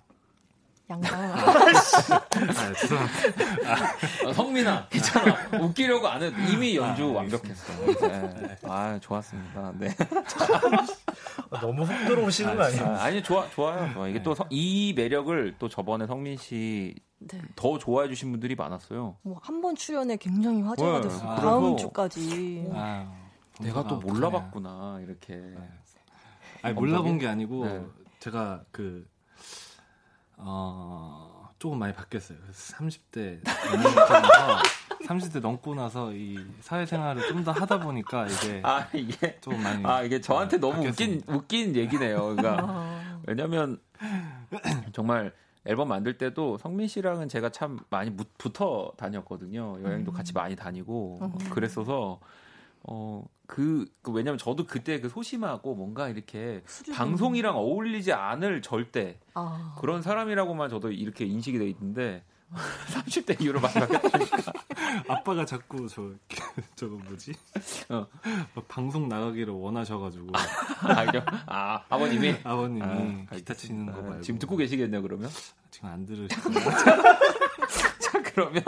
양반. 아, 죄송합니다. 어, 성민아 괜찮아 웃기려고 안 해. 이미 연주 아, 완벽했어. 네. 아 좋았습니다. 네. 아, 너무 훅 들어오시는 거 아니에요? 아, 아니 좋아 좋아요. 좋아. 이게 또이 매력을 또 저번에 성민 씨더 네. 좋아해 주신 분들이 많았어요. 뭐한번 출연에 굉장히 화제가 네. 됐어요. 아, 다음 주까지. 아유, 내가 또. 몰라봤구나 이렇게. 아니 몰라본 게 아니고 네. 제가 그 어, 조금 많이 바뀌었어요. 그래서 30대 넘고 나서 30대 넘고 나서 이 사회생활을 좀 더 하다 보니까 이게 아 이게 조금 많이 아 이게 저한테 너무 웃긴 바뀌었습니다. 웃긴 얘기네요. 그러니까 아, 왜냐면 [LAUGHS] 정말 앨범 만들 때도 성민 씨랑은 제가 참 많이 무- 붙어 다녔거든요. 여행도 음. 같이 많이 다니고 음. 그랬어서 어 그 그 왜냐면 저도 그때 그 소심하고 뭔가 이렇게 수줍은- 방송이랑 어울리지 않을 절대 아, 그런 사람이라고만 저도 이렇게 인식이 돼 있는데 [LAUGHS] 30대 이후로 바뀌었으니까 [LAUGHS] 아빠가 자꾸 저 [LAUGHS] 저거 뭐지? 어. 막 방송 나가기를 원하셔가지고. 아, 아 아버님이? 아버님이 아, 기타 치는 거 아, 말고. 지금 듣고 계시겠네요 그러면? 지금 안 들으시고 자 그러면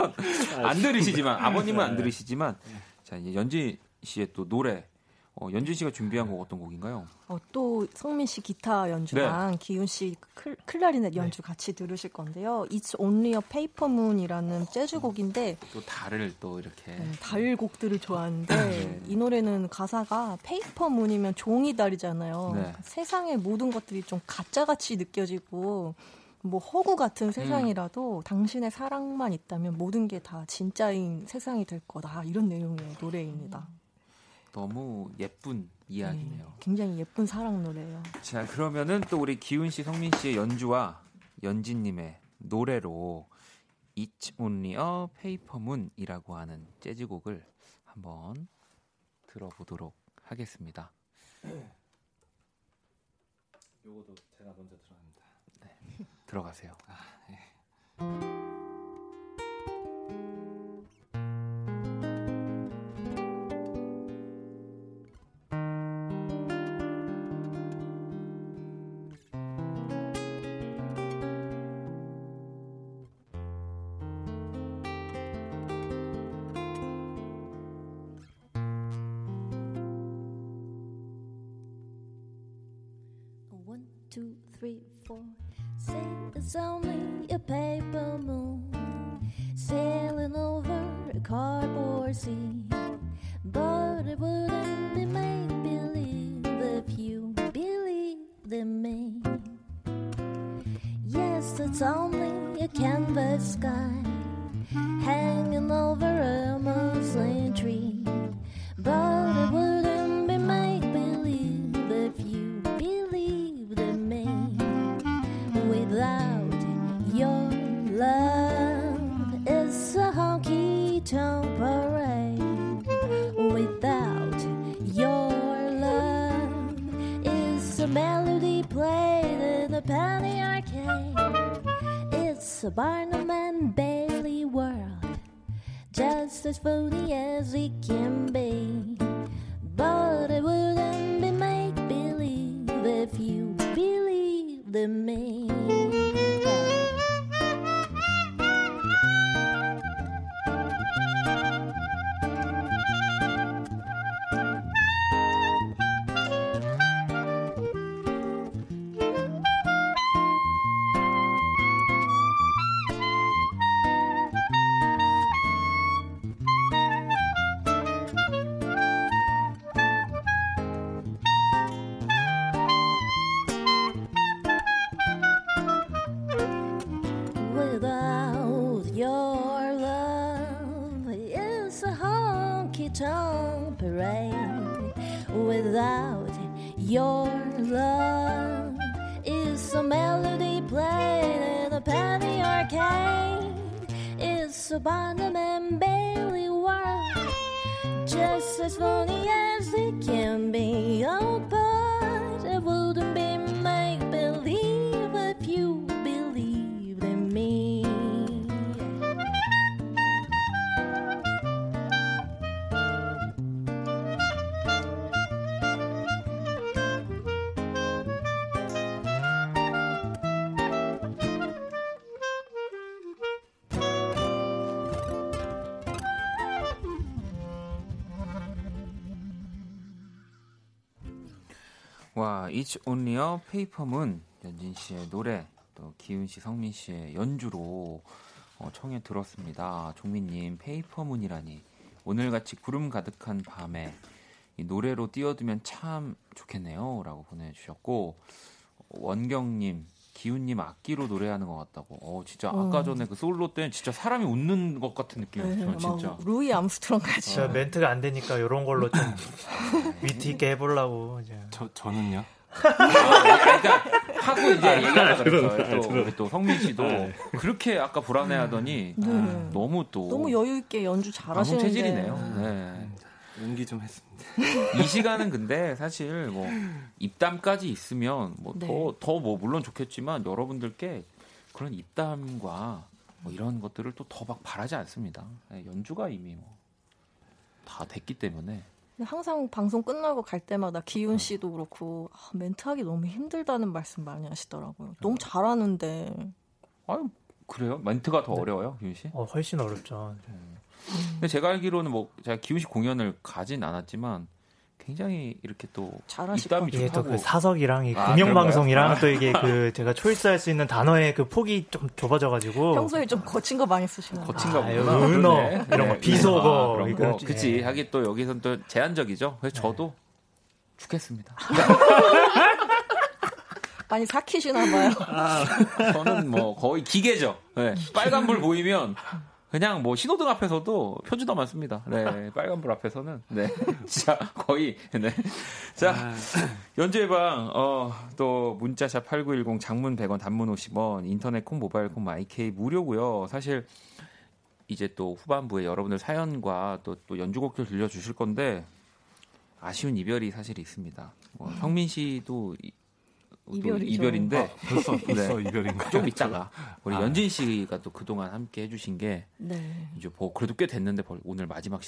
안 들으시지만 아버님은 안 네. 들으시지만 자 이제 연진 씨의 또 노래 어, 연진 씨가 준비한 곡 어떤 곡인가요? 어, 또 성민 씨 기타 연주랑 네. 기훈 씨 클, 클라리넷 연주 같이 들으실 건데요. It's Only a Paper Moon이라는 재즈 곡인데 또 달을 또 이렇게 음, 달 곡들을 좋아하는데 네. 이 노래는 가사가 Paper Moon이면 종이 달이잖아요. 네. 세상의 모든 것들이 좀 가짜같이 느껴지고 뭐 허구 같은 세상이라도 당신의 사랑만 있다면 모든 게 다 진짜인 세상이 될 거다 이런 내용의 노래입니다. 너무 예쁜 이야기네요. 네, 굉장히 예쁜 사랑 노래예요. 자 그러면은 또 우리 기훈 씨, 성민 씨의 연주와 연진 님의 노래로 It's Only a Paper Moon이라고 하는 재즈곡을 한번 들어보도록 하겠습니다. 요거도 제가 먼저 들어갑니다. 들어가세요. One, It's Only a Paper Moon 연진 씨의 노래 또 기훈 씨, 성민 씨의 연주로 어, 청해 들었습니다. 종민님 Paper Moon이라니 오늘같이 구름 가득한 밤에 이 노래로 띄워두면 참 좋겠네요라고 보내주셨고 원경님 기훈님 악기로 노래하는 것 같다고. 어 진짜 아까 어. 전에 그 솔로 때는 진짜 사람이 웃는 것 같은 느낌이었어요. 네, 진짜. 막 루이 암스트롱까지. 진짜 멘트가 안 되니까 이런 걸로 좀 [LAUGHS] 위트 있게 해보려고 이제. 저 저는요. 아, 그러니까 하고 이제 얘기하려고 들어요, 그랬어요. 또, 들어요. 우리 또 성민 씨도 네. 그렇게 아까 불안해하더니 네. 아, 너무 또 너무 여유 있게 연주 방송 잘하시는데. 체질이네요. 네. 연기 좀 했습니다. [LAUGHS] 이 시간은 근데 사실 뭐 입담까지 있으면 뭐 네. 더더뭐 물론 좋겠지만 여러분들께 그런 입담과 뭐 이런 것들을 또 더 막 바라지 않습니다. 네, 연주가 이미 뭐 다 됐기 때문에 항상 방송 끝나고 갈 때마다 기훈 씨도 그렇고 아, 멘트하기 너무 힘들다는 말씀 많이 하시더라고요. 너무 잘하는데. 아유 그래요? 멘트가 더 어려워요, 기훈 씨? 어, 훨씬 어렵죠. 근데 제가 알기로는 뭐 제가 기훈 씨 공연을 가진 않았지만 굉장히 이렇게 또 잘하실 입담이 이게 또 좋다고 그 사석이랑 이 아, 공영방송이랑 그런가요? 또 이게 그 제가 초이스할 수 있는 단어의 그 폭이 좀 좁아져가지고 평소에 좀 거친 거 많이 쓰시나요? 거친가 아, 보구나. 은어, 그러네. 이런 거, 네. 비속어, 아, 그런 이거 거. 좀- 그치. 예. 하긴 또 여기선 또 제한적이죠. 그래서 저도 죽겠습니다. [LAUGHS] 많이 삭히시나 봐요. 저는 뭐 거의 기계죠. 네. 빨간불 보이면 그냥 뭐 신호등 앞에서도 표지도 많습니다. 네. [LAUGHS] 빨간불 앞에서는 네. [LAUGHS] 진짜 거의 네. 자, 연주예방 어, 또 문자샵 8910 장문 100원 단문 50원 인터넷 콩 모바일 콩 마이케이 무료고요. 사실 이제 또 후반부에 여러분들 사연과 또, 또 연주곡들 들려주실 건데 아쉬운 이별이 사실 있습니다. 뭐 성민 씨도 이- 이별이죠. 이별인데 아, 벌써 [LAUGHS] 벌써 네. 이별인가요? 좀 있다가 우리 아. 연진 씨가 또 그동안 함께 해주신 게 네. 이제 뭐 그래도 꽤 됐는데 벌- 오늘 마지막 네.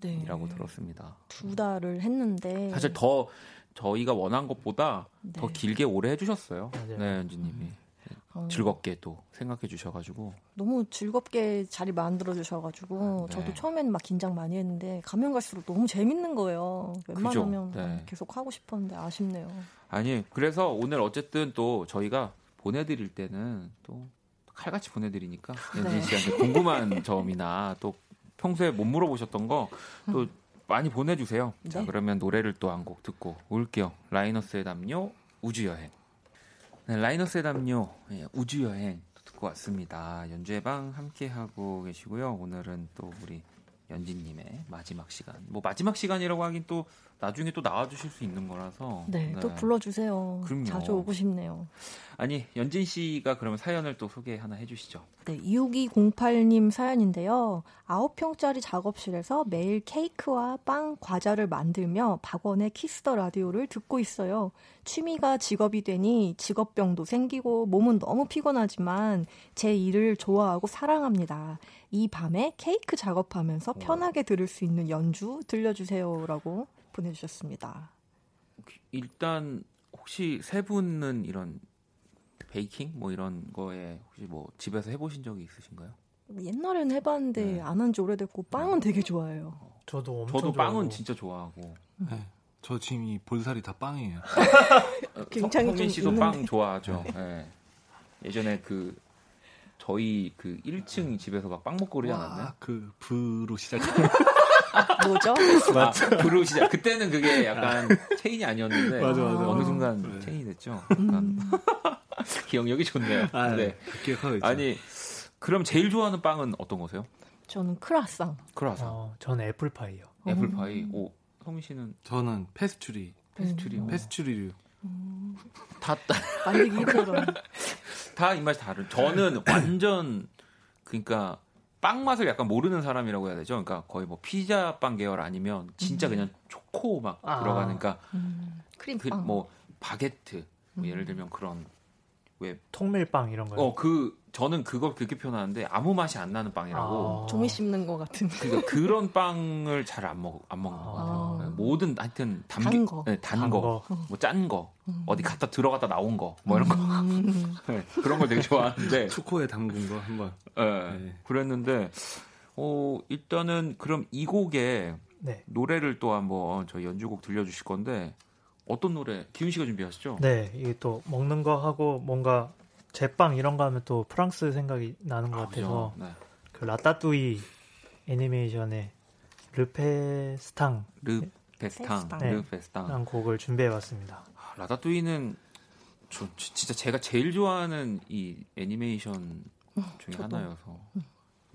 시간이라고 들었습니다. 두 달을 했는데 사실 더 저희가 원한 것보다 네. 더 길게 오래 해주셨어요. 맞아요. 네, 연진님이 어, 즐겁게 또 생각해 주셔가지고 너무 즐겁게 자리 만들어 주셔가지고 네. 저도 처음에는 막 긴장 많이 했는데 가면 갈수록 너무 재밌는 거예요. 웬만하면 네. 아, 계속 하고 싶었는데 아쉽네요. 아니 그래서 오늘 어쨌든 또 저희가 보내드릴 때는 또 칼같이 보내드리니까 [LAUGHS] 연진 네. 씨한테 궁금한 [LAUGHS] 점이나 또 평소에 못 물어보셨던 거또 많이 보내주세요. 자 네. 그러면 노래를 또 한 곡 듣고 올게요. 라이너스의 담요 우주 여행. 네, 라이너스의 담요 예, 우주여행 듣고 왔습니다. 연주의 방 함께 하고 계시고요. 오늘은 또 우리 연진님의 마지막 시간. 뭐 마지막 시간이라고 하긴 또 나중에 또 나와주실 수 있는 거라서. 네, 또 불러주세요. 그럼요. 자주 오고 싶네요. 아니 연진 씨가 그러면 사연을 또 소개 하나 해주시죠. 네, 6208님 사연인데요. 9평짜리 작업실에서 매일 케이크와 빵, 과자를 만들며 박원의 키스더 라디오를 듣고 있어요. 취미가 직업이 되니 직업병도 생기고 몸은 너무 피곤하지만 제 일을 좋아하고 사랑합니다. 이 밤에 케이크 작업하면서 편하게 들을 수 있는 연주 들려주세요라고 보내주셨습니다. 일단 혹시 세 분은 이런 베이킹 뭐 이런 거에 혹시 뭐 집에서 해보신 적이 있으신가요? 옛날에는 해봤는데 네. 안한 지 오래됐고 빵은 되게 좋아해요. 저도 엄청 저도 빵은 좋아하고. 진짜 좋아하고 네. 저 지금 이 볼살이 다 빵이에요. [LAUGHS] 굉장히 성민 좀 씨도 있는데. 빵 좋아하죠. 예. 예전에 그 저희 그 1층 집에서 막 빵 먹고 그러지 않았나요? 와, 그 부로 시작. [LAUGHS] 뭐죠? 아, 브루 시작. 그때는 그게 약간 체인이 아니었는데 맞아, 맞아. 어느 순간 그래. 체인이 됐죠. 음. [LAUGHS] 기억력이 좋네요. 아, 네. 기억하고 있죠. 아니 그럼 제일 좋아하는 빵은 어떤 거세요? 저는 크라상. 크라상, 어, 저는 애플파이요. 애플파이. 오, 성민 씨는 저는 페스츄리, 페스츄리. 페스츄리류. 다, 다, 만들기 힘들어요. 다 입맛이 다른. 저는 완전 그러니까 빵 맛을 약간 모르는 사람이라고 해야 되죠. 그러니까 거의 뭐 피자 빵 계열 아니면 진짜 음. 그냥 초코 막 아. 들어가니까 음, 크림빵. 그 뭐 바게트 뭐 음. 예를 들면 그런 왜 통밀빵 이런 거요. 어그 저는 그걸 그렇게 표현하는데 아무 맛이 안 나는 빵이라고. 아. 종이 씹는 것 같은. 그러니까 그런 빵을 잘 안 먹 안 먹는 것 같아요. 네, 아. 모든 하여튼 담기, 단 거. 네, 단, 단 거, 거. 뭐 짠 거, 음. 어디 갔다 들어갔다 나온 거, 뭐 이런 거 음. 네, 그런 걸 되게 좋아하는데 [LAUGHS] 초코에 담근 거 한번. 예, 네. 그랬는데 어 일단은 그럼 이 곡에 네. 노래를 또 한번 저희 연주곡 들려주실 건데 어떤 노래 기훈 씨가 준비하시죠? 네, 이게 또 먹는 거 하고 뭔가 제빵 이런 거 하면 또 프랑스 생각이 나는 것 아, 같아서 그죠? 네. 그 라따뚜이 애니메이션의 Le Festin이라는 Le Festin, Festin. Le Festin. 곡을 준비해봤습니다. 아, 라따뚜이는 저 지- 진짜 제가 제일 좋아하는 이 애니메이션 중에 저도. 하나여서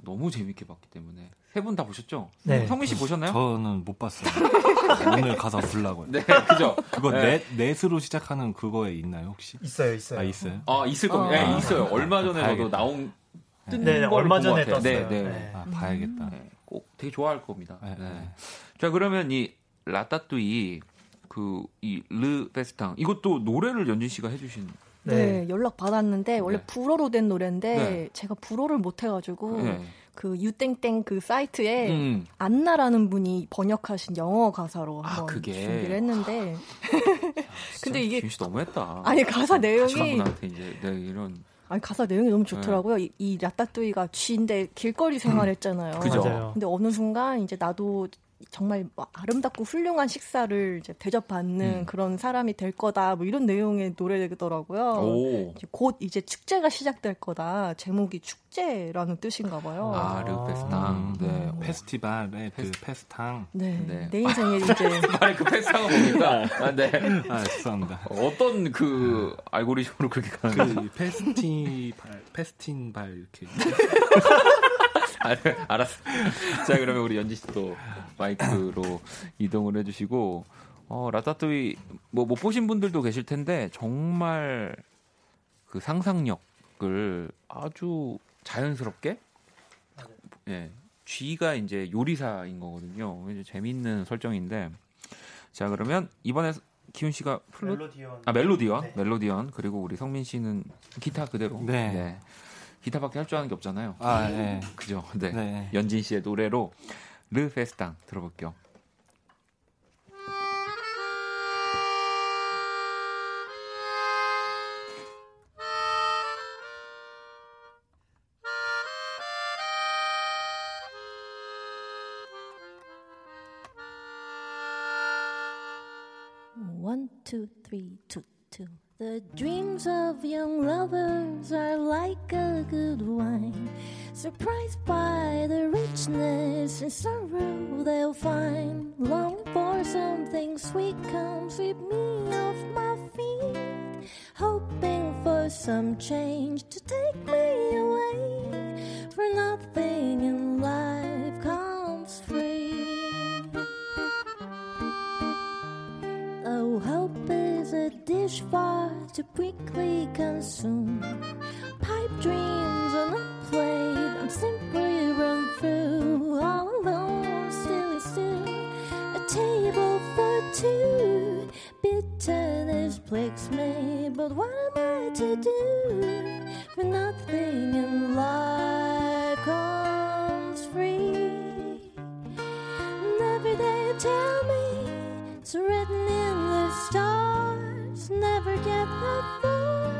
너무 재밌게 봤기 때문에 세 분 다 보셨죠? 네. 성민 씨 보셨나요? 저는 못 봤어요. [LAUGHS] 오늘 가서 보려고요. 네, 그죠. 그거 네. 넷 넷으로 시작하는 그거에 있나요 혹시? 있어요, 있어요. 아 있어요? 아 있을 겁니다. 어. 네, 있어요. 얼마 전에 저도 봐야겠다. 나온 뜬 네, 네, 걸 얼마 전에. 떴어요. 네, 네. 네. 아 봐야겠다. 네, 꼭 되게 좋아할 겁니다. 네, 네. 네. 자 그러면 이 라따뚜이 그 이르 페스탕 이것도 노래를 연진 씨가 해주신. 네, 연락 받았는데 원래 네. 불어로 된 노래인데 네. 제가 불어를 못 해가지고 네. 그 유땡땡 그 사이트에 음. 안나라는 분이 번역하신 영어 가사로 아, 한번 그게. 준비를 했는데 [LAUGHS] 근데 이게- 씨 너무했다. 아니 가사 내용이 분한테 이제 네, 이런 아니 가사 내용이 너무 좋더라고요. 이, 이 라따뚜이가 쥐인데 길거리 생활했잖아요. 그죠. 맞아요. 근데 어느 순간 이제 나도 정말 뭐 아름답고 훌륭한 식사를 이제 대접받는 음. 그런 사람이 될 거다. 뭐 이런 내용의 노래더라고요. 오. 이제 곧 이제 축제가 시작될 거다. 제목이 축제라는 뜻인가 봐요. 아, 르 페스탕. 네. 음. 페스티벌의 그 페스탕. 네. 네. 내 인생에 [LAUGHS] 이제 아니 그 페스탕은 뭡니까? 아, 네. 아 죄송합니다. 어떤 그 알고리즘으로 그렇게 가는 그 페스티발 페스틴발 이렇게 [LAUGHS] 아, 네, 알았어. 자, 그러면 우리 연지 씨도 마이크로 이동을 해주시고, 어, 라따뚜이, 뭐, 못 보신 분들도 계실 텐데, 정말 그 상상력을 아주 자연스럽게, 예, 쥐가 이제 요리사인 거거든요. 이제 재밌는 설정인데, 자, 그러면 이번에 기훈 씨가 플루, 멜로디언. 아, 멜로디언, 네. 멜로디언, 그리고 우리 성민 씨는 기타 그대로. 네. 기타밖에 할 줄 아는 게 없잖아요. 아 네. 그죠? 네. 네. 연진 씨의 노래로 르 페스탕 들어볼게요. One, two, three, two, two. The dreams of young lovers are like a good wine. Surprised by the richness and sorrow they'll find. Longing for something sweet, comes sweep me off my feet. Hoping for some change to take me away. For nothing far too quickly consume. Pipe dreams on a plate, I'm simply run through. All alone, still and still. A table for two. Bitterness plagues me, but what am I to do? For nothing in life comes free. And every day tell me it's written in the stars. Never get up far.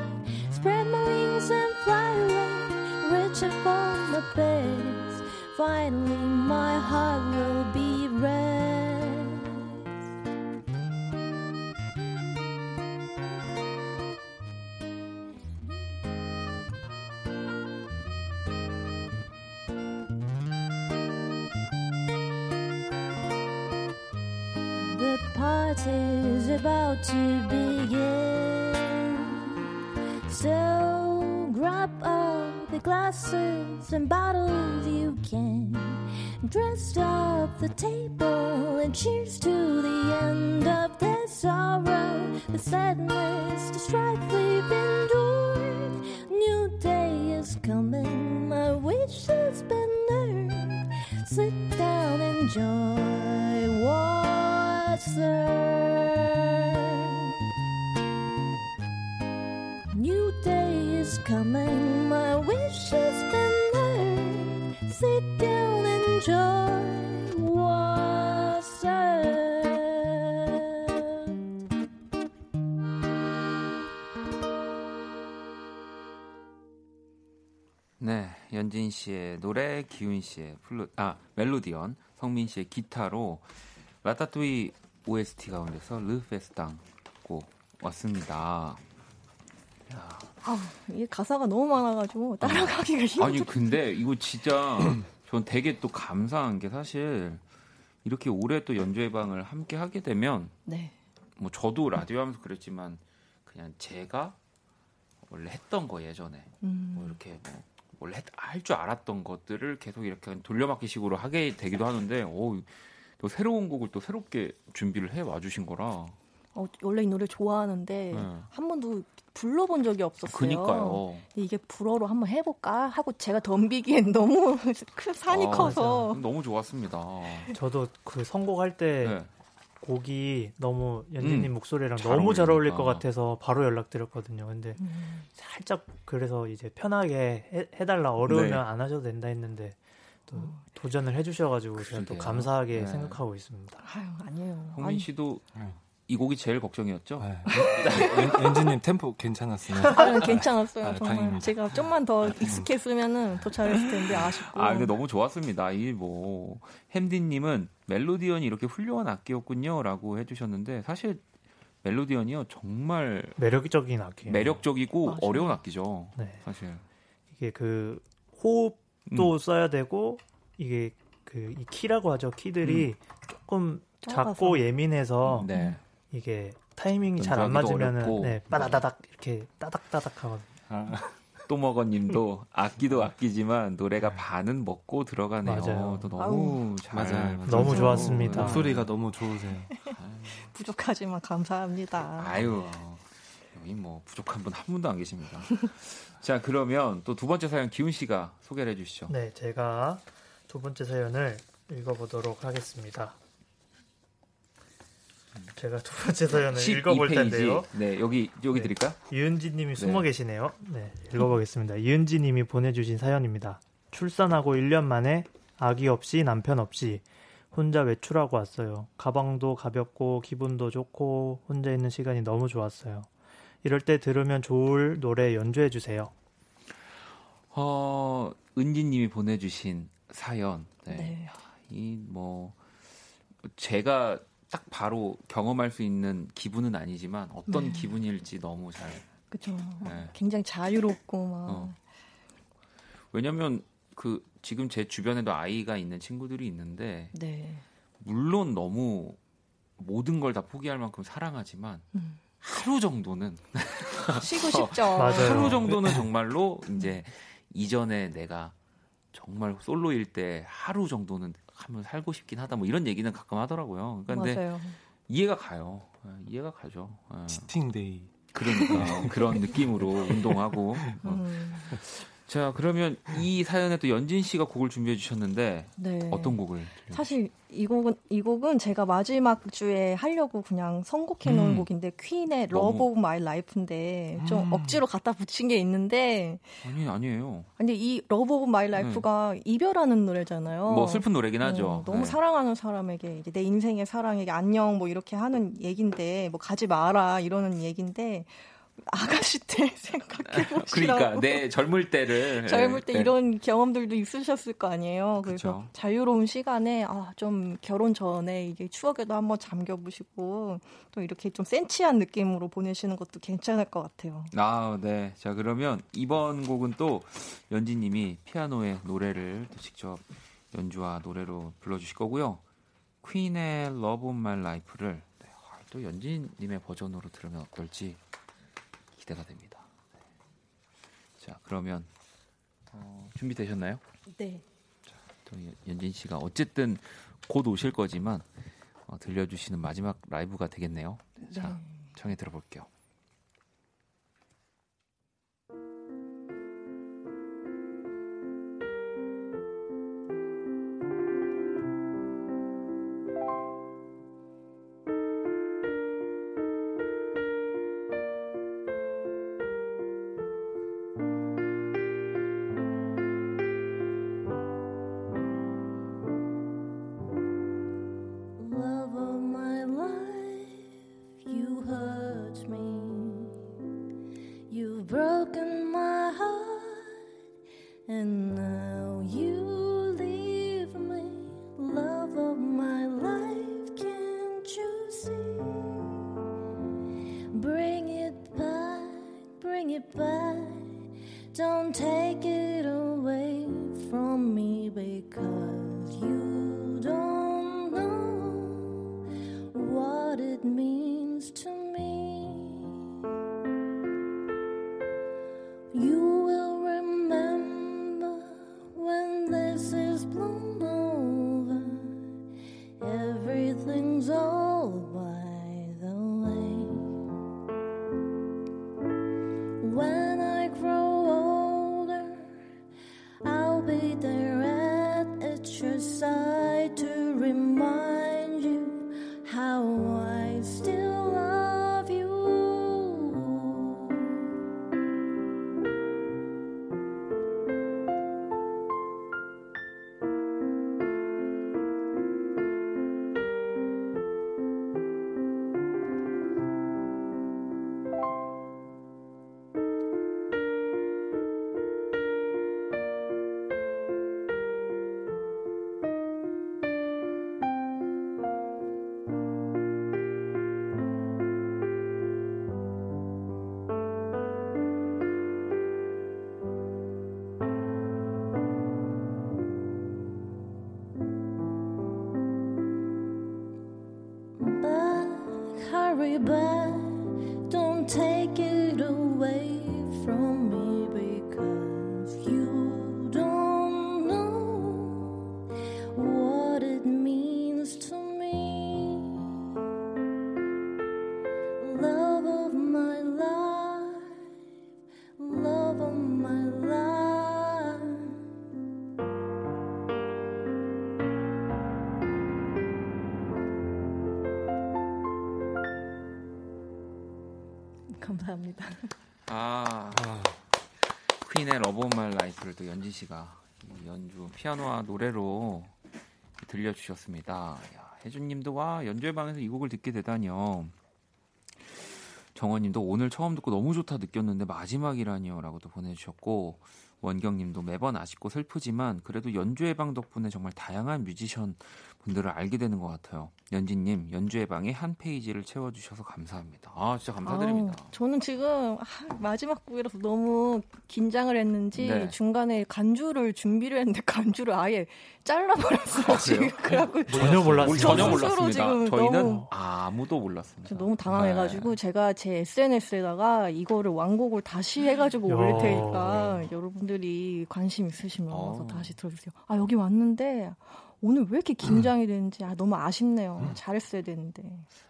Spread my wings and fly away. Reaching for my best. Finally, my heart will be rest. about to begin. So grab all the glasses and bottles you can. Dress up the table and cheers to the end of this sorrow, the sadness, the strife we've endured. New day is coming, my wish has been earned. Sit down, enjoy what's there. Coming, my wish has been heard. Sit down, enjoy what's served. 네, 연진 씨의 노래, 기훈 씨의 플루, 아 멜로디언, 성민 씨의 기타로 라따뚜이 OST 가운데서 르페스당 곡 왔습니다. 아, 이 가사가 너무 많아가지고 따라가기가 힘들어. 아니 근데 이거 진짜 [CLEARS THROAT] 전 되게 또 감사한 게 사실 이렇게 오래 또 연주회 방을 함께 하게 되면 네. 뭐 저도 라디오 하면서 그랬지만 그냥 제가 원래 했던 거 예전에 음. 뭐 이렇게 뭐 원래 할 줄 알았던 것들을 계속 이렇게 돌려막기식으로 하게 되기도 하는데 오, 또 새로운 곡을 또 새롭게 준비를 해 와주신 거라 어, 원래 이 노래 좋아하는데 네. 한 번도 불러본 적이 없었어요. 그니까요. 이게 불어로 한번 해볼까 하고 제가 덤비기엔 너무 [LAUGHS] 큰 산이 아, 커서 너무 좋았습니다. 저도 그 선곡할 때 네. 곡이 너무 연진님 음, 목소리랑 잘 너무 잘 어울릴. 것 같아서 바로 연락드렸거든요. 근데 음. 살짝 그래서 이제 편하게 해, 해달라 어려우면 네. 안 하셔도 된다 했는데 또 도전을 해주셔가지고 제가 또 그러게요. 감사하게 네. 생각하고 있습니다. 아유 아니에요. 홍민 아니, 씨도 네. 이 곡이 제일 걱정이었죠? 네. 연- 연진님 템포 괜찮았어요. 아유, 괜찮았어요. 아, 정말 다행입니다. 제가 좀만 더 익숙했으면은 더 잘했을 텐데 아쉽고. 아 근데 너무 좋았습니다. 이 뭐 햄디님은 멜로디언이 이렇게 훌륭한 악기였군요라고 해주셨는데 사실 멜로디언이요 정말 매력적인 악기예요. 매력적이고 맞아요. 어려운 악기죠. 네. 사실. 이게 그 호흡도 음. 써야 되고 이게 그 이 키라고 하죠. 키들이 조금 작고 작아서. 예민해서 네. 이게 타이밍이 잘 안 맞으면은. 네, 빠다다닥 이렇게 따닥따닥 하거든요. 아, 또먹어님도 악기도 악기지만 노래가 반은 먹고 들어가네요. 맞아요. 또 너무. 잘 맞아요, 맞아요. 너무 좋았습니다. 목소리가 너무 좋으세요. 부족하지만 감사합니다. 아유 여기 뭐 부족한 분 한 분도 안 계십니다. 자 그러면 또 두 번째 사연 기훈 씨가 소개를 해 주시죠. 네, 제가 두 번째 사연을 읽어보도록 하겠습니다. 제가 두 번째 사연을 12 읽어볼 페이지. 텐데요. 네 여기 여기 네. 드릴까? 이은지님이 숨어 네. 계시네요. 네, 읽어보겠습니다. 이은지님이 보내주신 사연입니다. 출산하고 1년 만에 아기 없이 남편 없이 혼자 외출하고 왔어요. 가방도 가볍고 기분도 좋고 혼자 있는 시간이 너무 좋았어요. 이럴 때 들으면 좋을 노래 연주해 주세요. 어 은지님이 보내주신 사연. 네. 네. 이뭐 제가 딱 바로 경험할 수 있는 기분은 아니지만 어떤 네. 기분일지 너무 잘. 그죠. 네. 굉장히 자유롭고 막. 어. 왜냐면 그 지금 제 주변에도 아이가 있는 친구들이 있는데 네. 물론 너무 모든 걸 다 포기할 만큼 사랑하지만 음. 하루 정도는 [LAUGHS] 쉬고 [LAUGHS] 싶죠. 맞아요. 하루 정도는 정말로 이제 이전에 내가 정말 솔로일 때 하루 정도는 한번 살고 싶긴 하다 뭐 이런 얘기는 가끔 하더라고요. 그러니까 근데. 이해가 가요. 예, 이해가 가죠. 예. 치팅데이. 그러니까 그런 느낌으로 운동하고. 어. 음. 자 그러면 이 사연에 또 연진 씨가 곡을 준비해 주셨는데 네. 어떤 곡을? 들려주실까요? 사실 이 곡은 이 곡은 제가 마지막 주에 하려고 그냥 선곡해 놓은 음. 곡인데 퀸의 Love of My Life인데 좀 음. 억지로 갖다 붙인 게 있는데 아니 아니에요. 근데 이 Love of My Life가 이별하는 노래잖아요. 뭐 슬픈 노래긴 하죠. 어, 너무 네. 사랑하는 사람에게 내 인생의 사랑에게 안녕 뭐 이렇게 하는 얘긴데 뭐 가지 마라 이러는 얘긴데 아가씨 때 [LAUGHS] 생각해 보시라고. 그러니까 내 젊을 때를 [LAUGHS] 젊을 때 네. 이런 경험들도 있으셨을 거 아니에요. 그래서 그쵸. 자유로운 시간에 아, 좀 결혼 전에 이게 추억에도 한번 잠겨보시고 또 이렇게 좀 센치한 느낌으로 보내시는 것도 괜찮을 것 같아요. 아, 네. 자, 그러면 이번 곡은 또 연지님이 피아노의 노래를 또 직접 연주와 노래로 불러주실 거고요. 퀸의 Love of My Life를 네, 아, 또 연지님의 버전으로 들으면 어떨지 기대가 됩니다. 네. 자, 그러면 어, 준비되셨나요? 네. 또 연- 연진 씨가 어쨌든 곧 오실 거지만 어, 들려주시는 마지막 라이브가 되겠네요. 네, 자, 청해 들어볼게요. 감사합니다. 아, 퀸의 Love of My Life를 또 연진 씨가 이 연주 피아노와 노래로 들려주셨습니다. 야, 혜준님도 와 연주회 방에서 이 곡을 듣게 되다니요. 정원님도 오늘 처음 듣고 너무 좋다 느꼈는데 마지막이라니요라고 도 보내주셨고 원경님도 매번 아쉽고 슬프지만 그래도 연주회 방 덕분에 정말 다양한 뮤지션 분들을 알게 되는 것 같아요. 연진님 연주회 방의 한 페이지를 채워주셔서 감사합니다. 아 진짜 감사드립니다. 아우, 저는 지금 아, 마지막 곡이라서 너무 긴장을 했는지 네. 중간에 간주를 준비를 했는데 간주를 아예 잘라버렸어요. 아, 지금? 그래갖고 전혀 몰랐어요. 전혀 스스로 몰랐습니다. 지금 저희는 너무- 아무도 몰랐습니다. 저 너무 당황해가지고 네. 제가 제 SNS에다가 이거를 완곡을 다시 해가지고 야. 올릴 테니까 여러분들이 관심 있으시면 와서 어. 다시 들어주세요. 아 여기 왔는데 오늘 왜 이렇게 긴장이 되는지 아 너무 아쉽네요. 음. 잘했어야 되는데.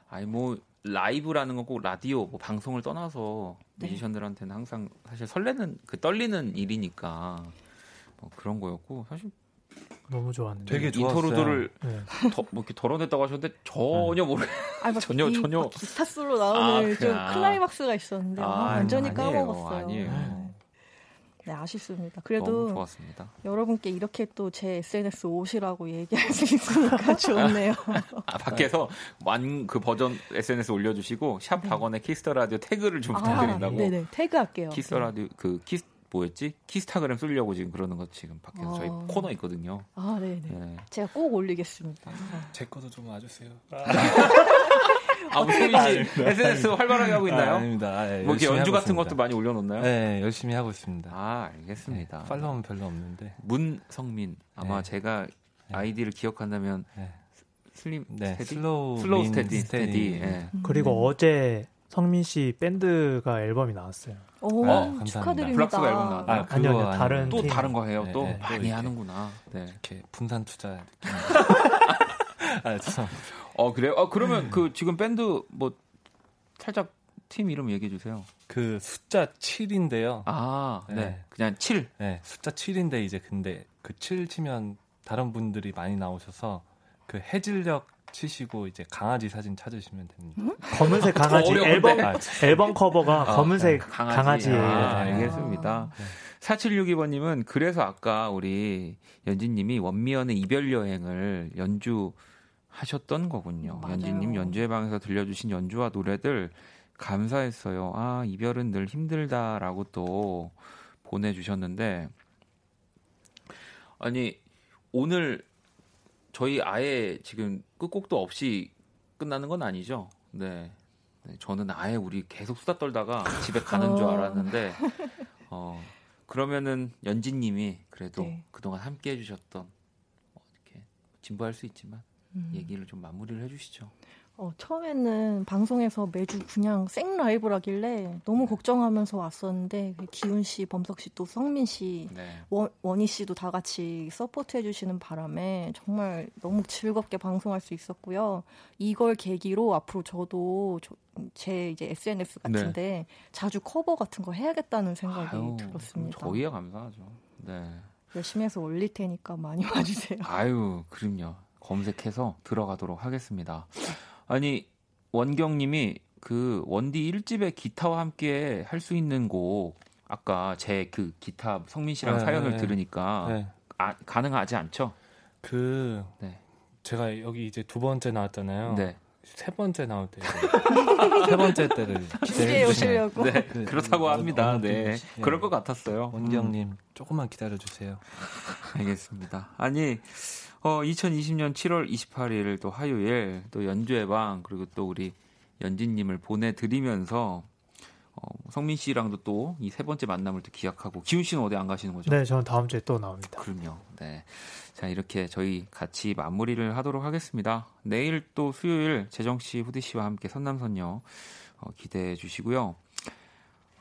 아니 뭐 라이브라는 건 꼭 라디오 뭐 방송을 떠나서 네. 뮤지션들한테는 항상 사실 설레는 그 떨리는 일이니까 뭐 그런 거였고 사실 너무 좋았는데. 되게 좋았어요. 네. 더, 뭐 이렇게 덜어냈다고 하셨는데 전혀 모르 아, 막 [LAUGHS] 전혀, 이, 전혀. 막 기타 솔로 나오는 아, 좀. 아. 클라이막스가 있었는데 아, 완전히 아니에요, 까먹었어요. 아니에요. 네. 네, 아쉽습니다. 그래도 좋았습니다. 여러분께 이렇게 또 제 SNS 오시라고 얘기할 수 있으니까 [LAUGHS] 좋네요. 아, 밖에서 완그 버전 SNS 올려주시고 샵 박원의 키스더 라디오 태그를 좀 아, 부탁드린다고. 네네 태그 할게요. 키스더 라디오 그 키스 뭐였지? 키스타그램 쓰려고 지금 그러는 거 지금 밖에서 저희 아. 코너 있거든요. 아, 네네. 네. 제가 꼭 올리겠습니다. 제 것도 좀 와주세요. 아, [LAUGHS] 우리 소민 씨 SNS 활발하게 하고 있나요? 아, 아닙니다. 아, 예, 뭐 이렇게 연주 같은 있습니다. 것도 많이 올려놓나요? 네, 열심히 하고 있습니다. 아, 알겠습니다. 네, 팔로우는 별로 없는데. 문성민 아마 네. 제가 아이디를 기억한다면 네. 슬림 네, steady? slow, slow 민 steady steady. steady. 예. 그리고 어제 성민 씨 밴드가 앨범이 나왔어요. 오, 아, 감사합니다. 축하드립니다. 블락스가 앨범 나왔나요? 아, 아니요, 아니요. 다른 또 팀. 다른 거 해요. 네, 또 네, 또 많이 이렇게. 하는구나. 네. 이렇게 분산 투자 [LAUGHS] 느낌. 아, 죄송합니다. 어 그래요? 어 그러면 그 지금 밴드 뭐 살짝 팀 이름 얘기해 주세요. 그 숫자 7인데요. 아, 네. 네. 그냥 7. 네, 숫자 7인데 이제 근데 그 7 치면 다른 분들이 많이 나오셔서 그 해질녘 치시고 이제 강아지 사진 찾으시면 됩니다. 검은색 강아지 어려운데? 앨범 아, 앨범 커버가 아, 검은색 강아지. 강아지. 예요 아, 네. 알겠습니다. 네. 4762번 님은 그래서 아까 우리 연진 님이 원미연의 이별 여행을 연주 하셨던 거군요. 맞아요. 연진님 연주회 방에서 들려주신 연주와 노래들 감사했어요. 아, 이별은 늘 힘들다라고 또 보내주셨는데, 아니, 오늘 저희 아예 지금 끝곡도 없이 끝나는 건 아니죠? 네. 네, 저는 아예 우리 계속 수다 떨다가 집에 가는 줄 어. 알았는데, [LAUGHS] 어, 그러면은 연진님이 그래도 네. 그동안 함께 해주셨던, 뭐 이렇게 진부할 수 있지만, 음. 얘기를 좀 마무리를 해주시죠. 어, 처음에는 방송에서 매주 그냥 생 라이브라길래 너무 걱정하면서 왔었는데 그 기훈 씨, 범석 씨, 또 성민 씨, 네. 원, 원희 씨도 다 같이 support 해주시는 바람에 정말 너무 즐겁게 방송할 수 있었고요. 이걸 계기로 앞으로 저도 저- 제 이제 SNS 같은데 자주 커버 같은 거 해야겠다는 생각이 네. 아유, 들었습니다. 저희야 감사하죠. 네. 열심히 해서 올릴 테니까 많이 [LAUGHS] 와주세요. 아유, 그럼요. 검색해서 들어가도록 하겠습니다. 아니, 원경님이 그 원디 1집의 기타와 함께 할 수 있는 곡, 아까 제 그 기타 성민 씨랑 네, 사연을 네. 들으니까 네. 아, 가능하지 않죠? 그 네. 제가 여기 이제 두 번째 나왔잖아요. 네. 세 번째 나올 때 [LAUGHS] 세 번째 때를 [LAUGHS] 기대해 오시려고. 네, 그, 그렇다고 어, 합니다. 어느 네. 그럴 것 같았어요. 원경님 조금만 기다려 주세요. [LAUGHS] 알겠습니다. 아니, 어, 2020년 7월 28일 또 화요일 또 연주회 방 그리고 또 우리 연진님을 보내드리면서 어, 성민 씨랑도 또 이 세 번째 만남을 또 기약하고 기훈 씨는 어디 안 가시는 거죠? 네, 저는 다음 주에 또 나옵니다. 그럼요. 네. 자, 이렇게 저희 같이 마무리를 하도록 하겠습니다. 내일 또 수요일 재정 씨, 후디 씨와 함께 선남선녀 어, 기대해 주시고요.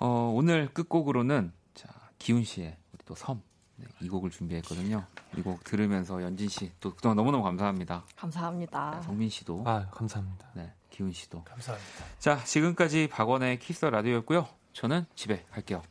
어, 오늘 끝곡으로는 자, 기훈 씨의 우리 또 섬. 네, 이 곡을 준비했거든요. 이 곡 들으면서 연진 씨 또 그동안 너무너무 감사합니다. 감사합니다. 네, 성민 씨도, 아 감사합니다. 네, 기훈 씨도. 감사합니다. 자, 지금까지 박원의 키스 더 라디오였고요. 저는 집에 갈게요.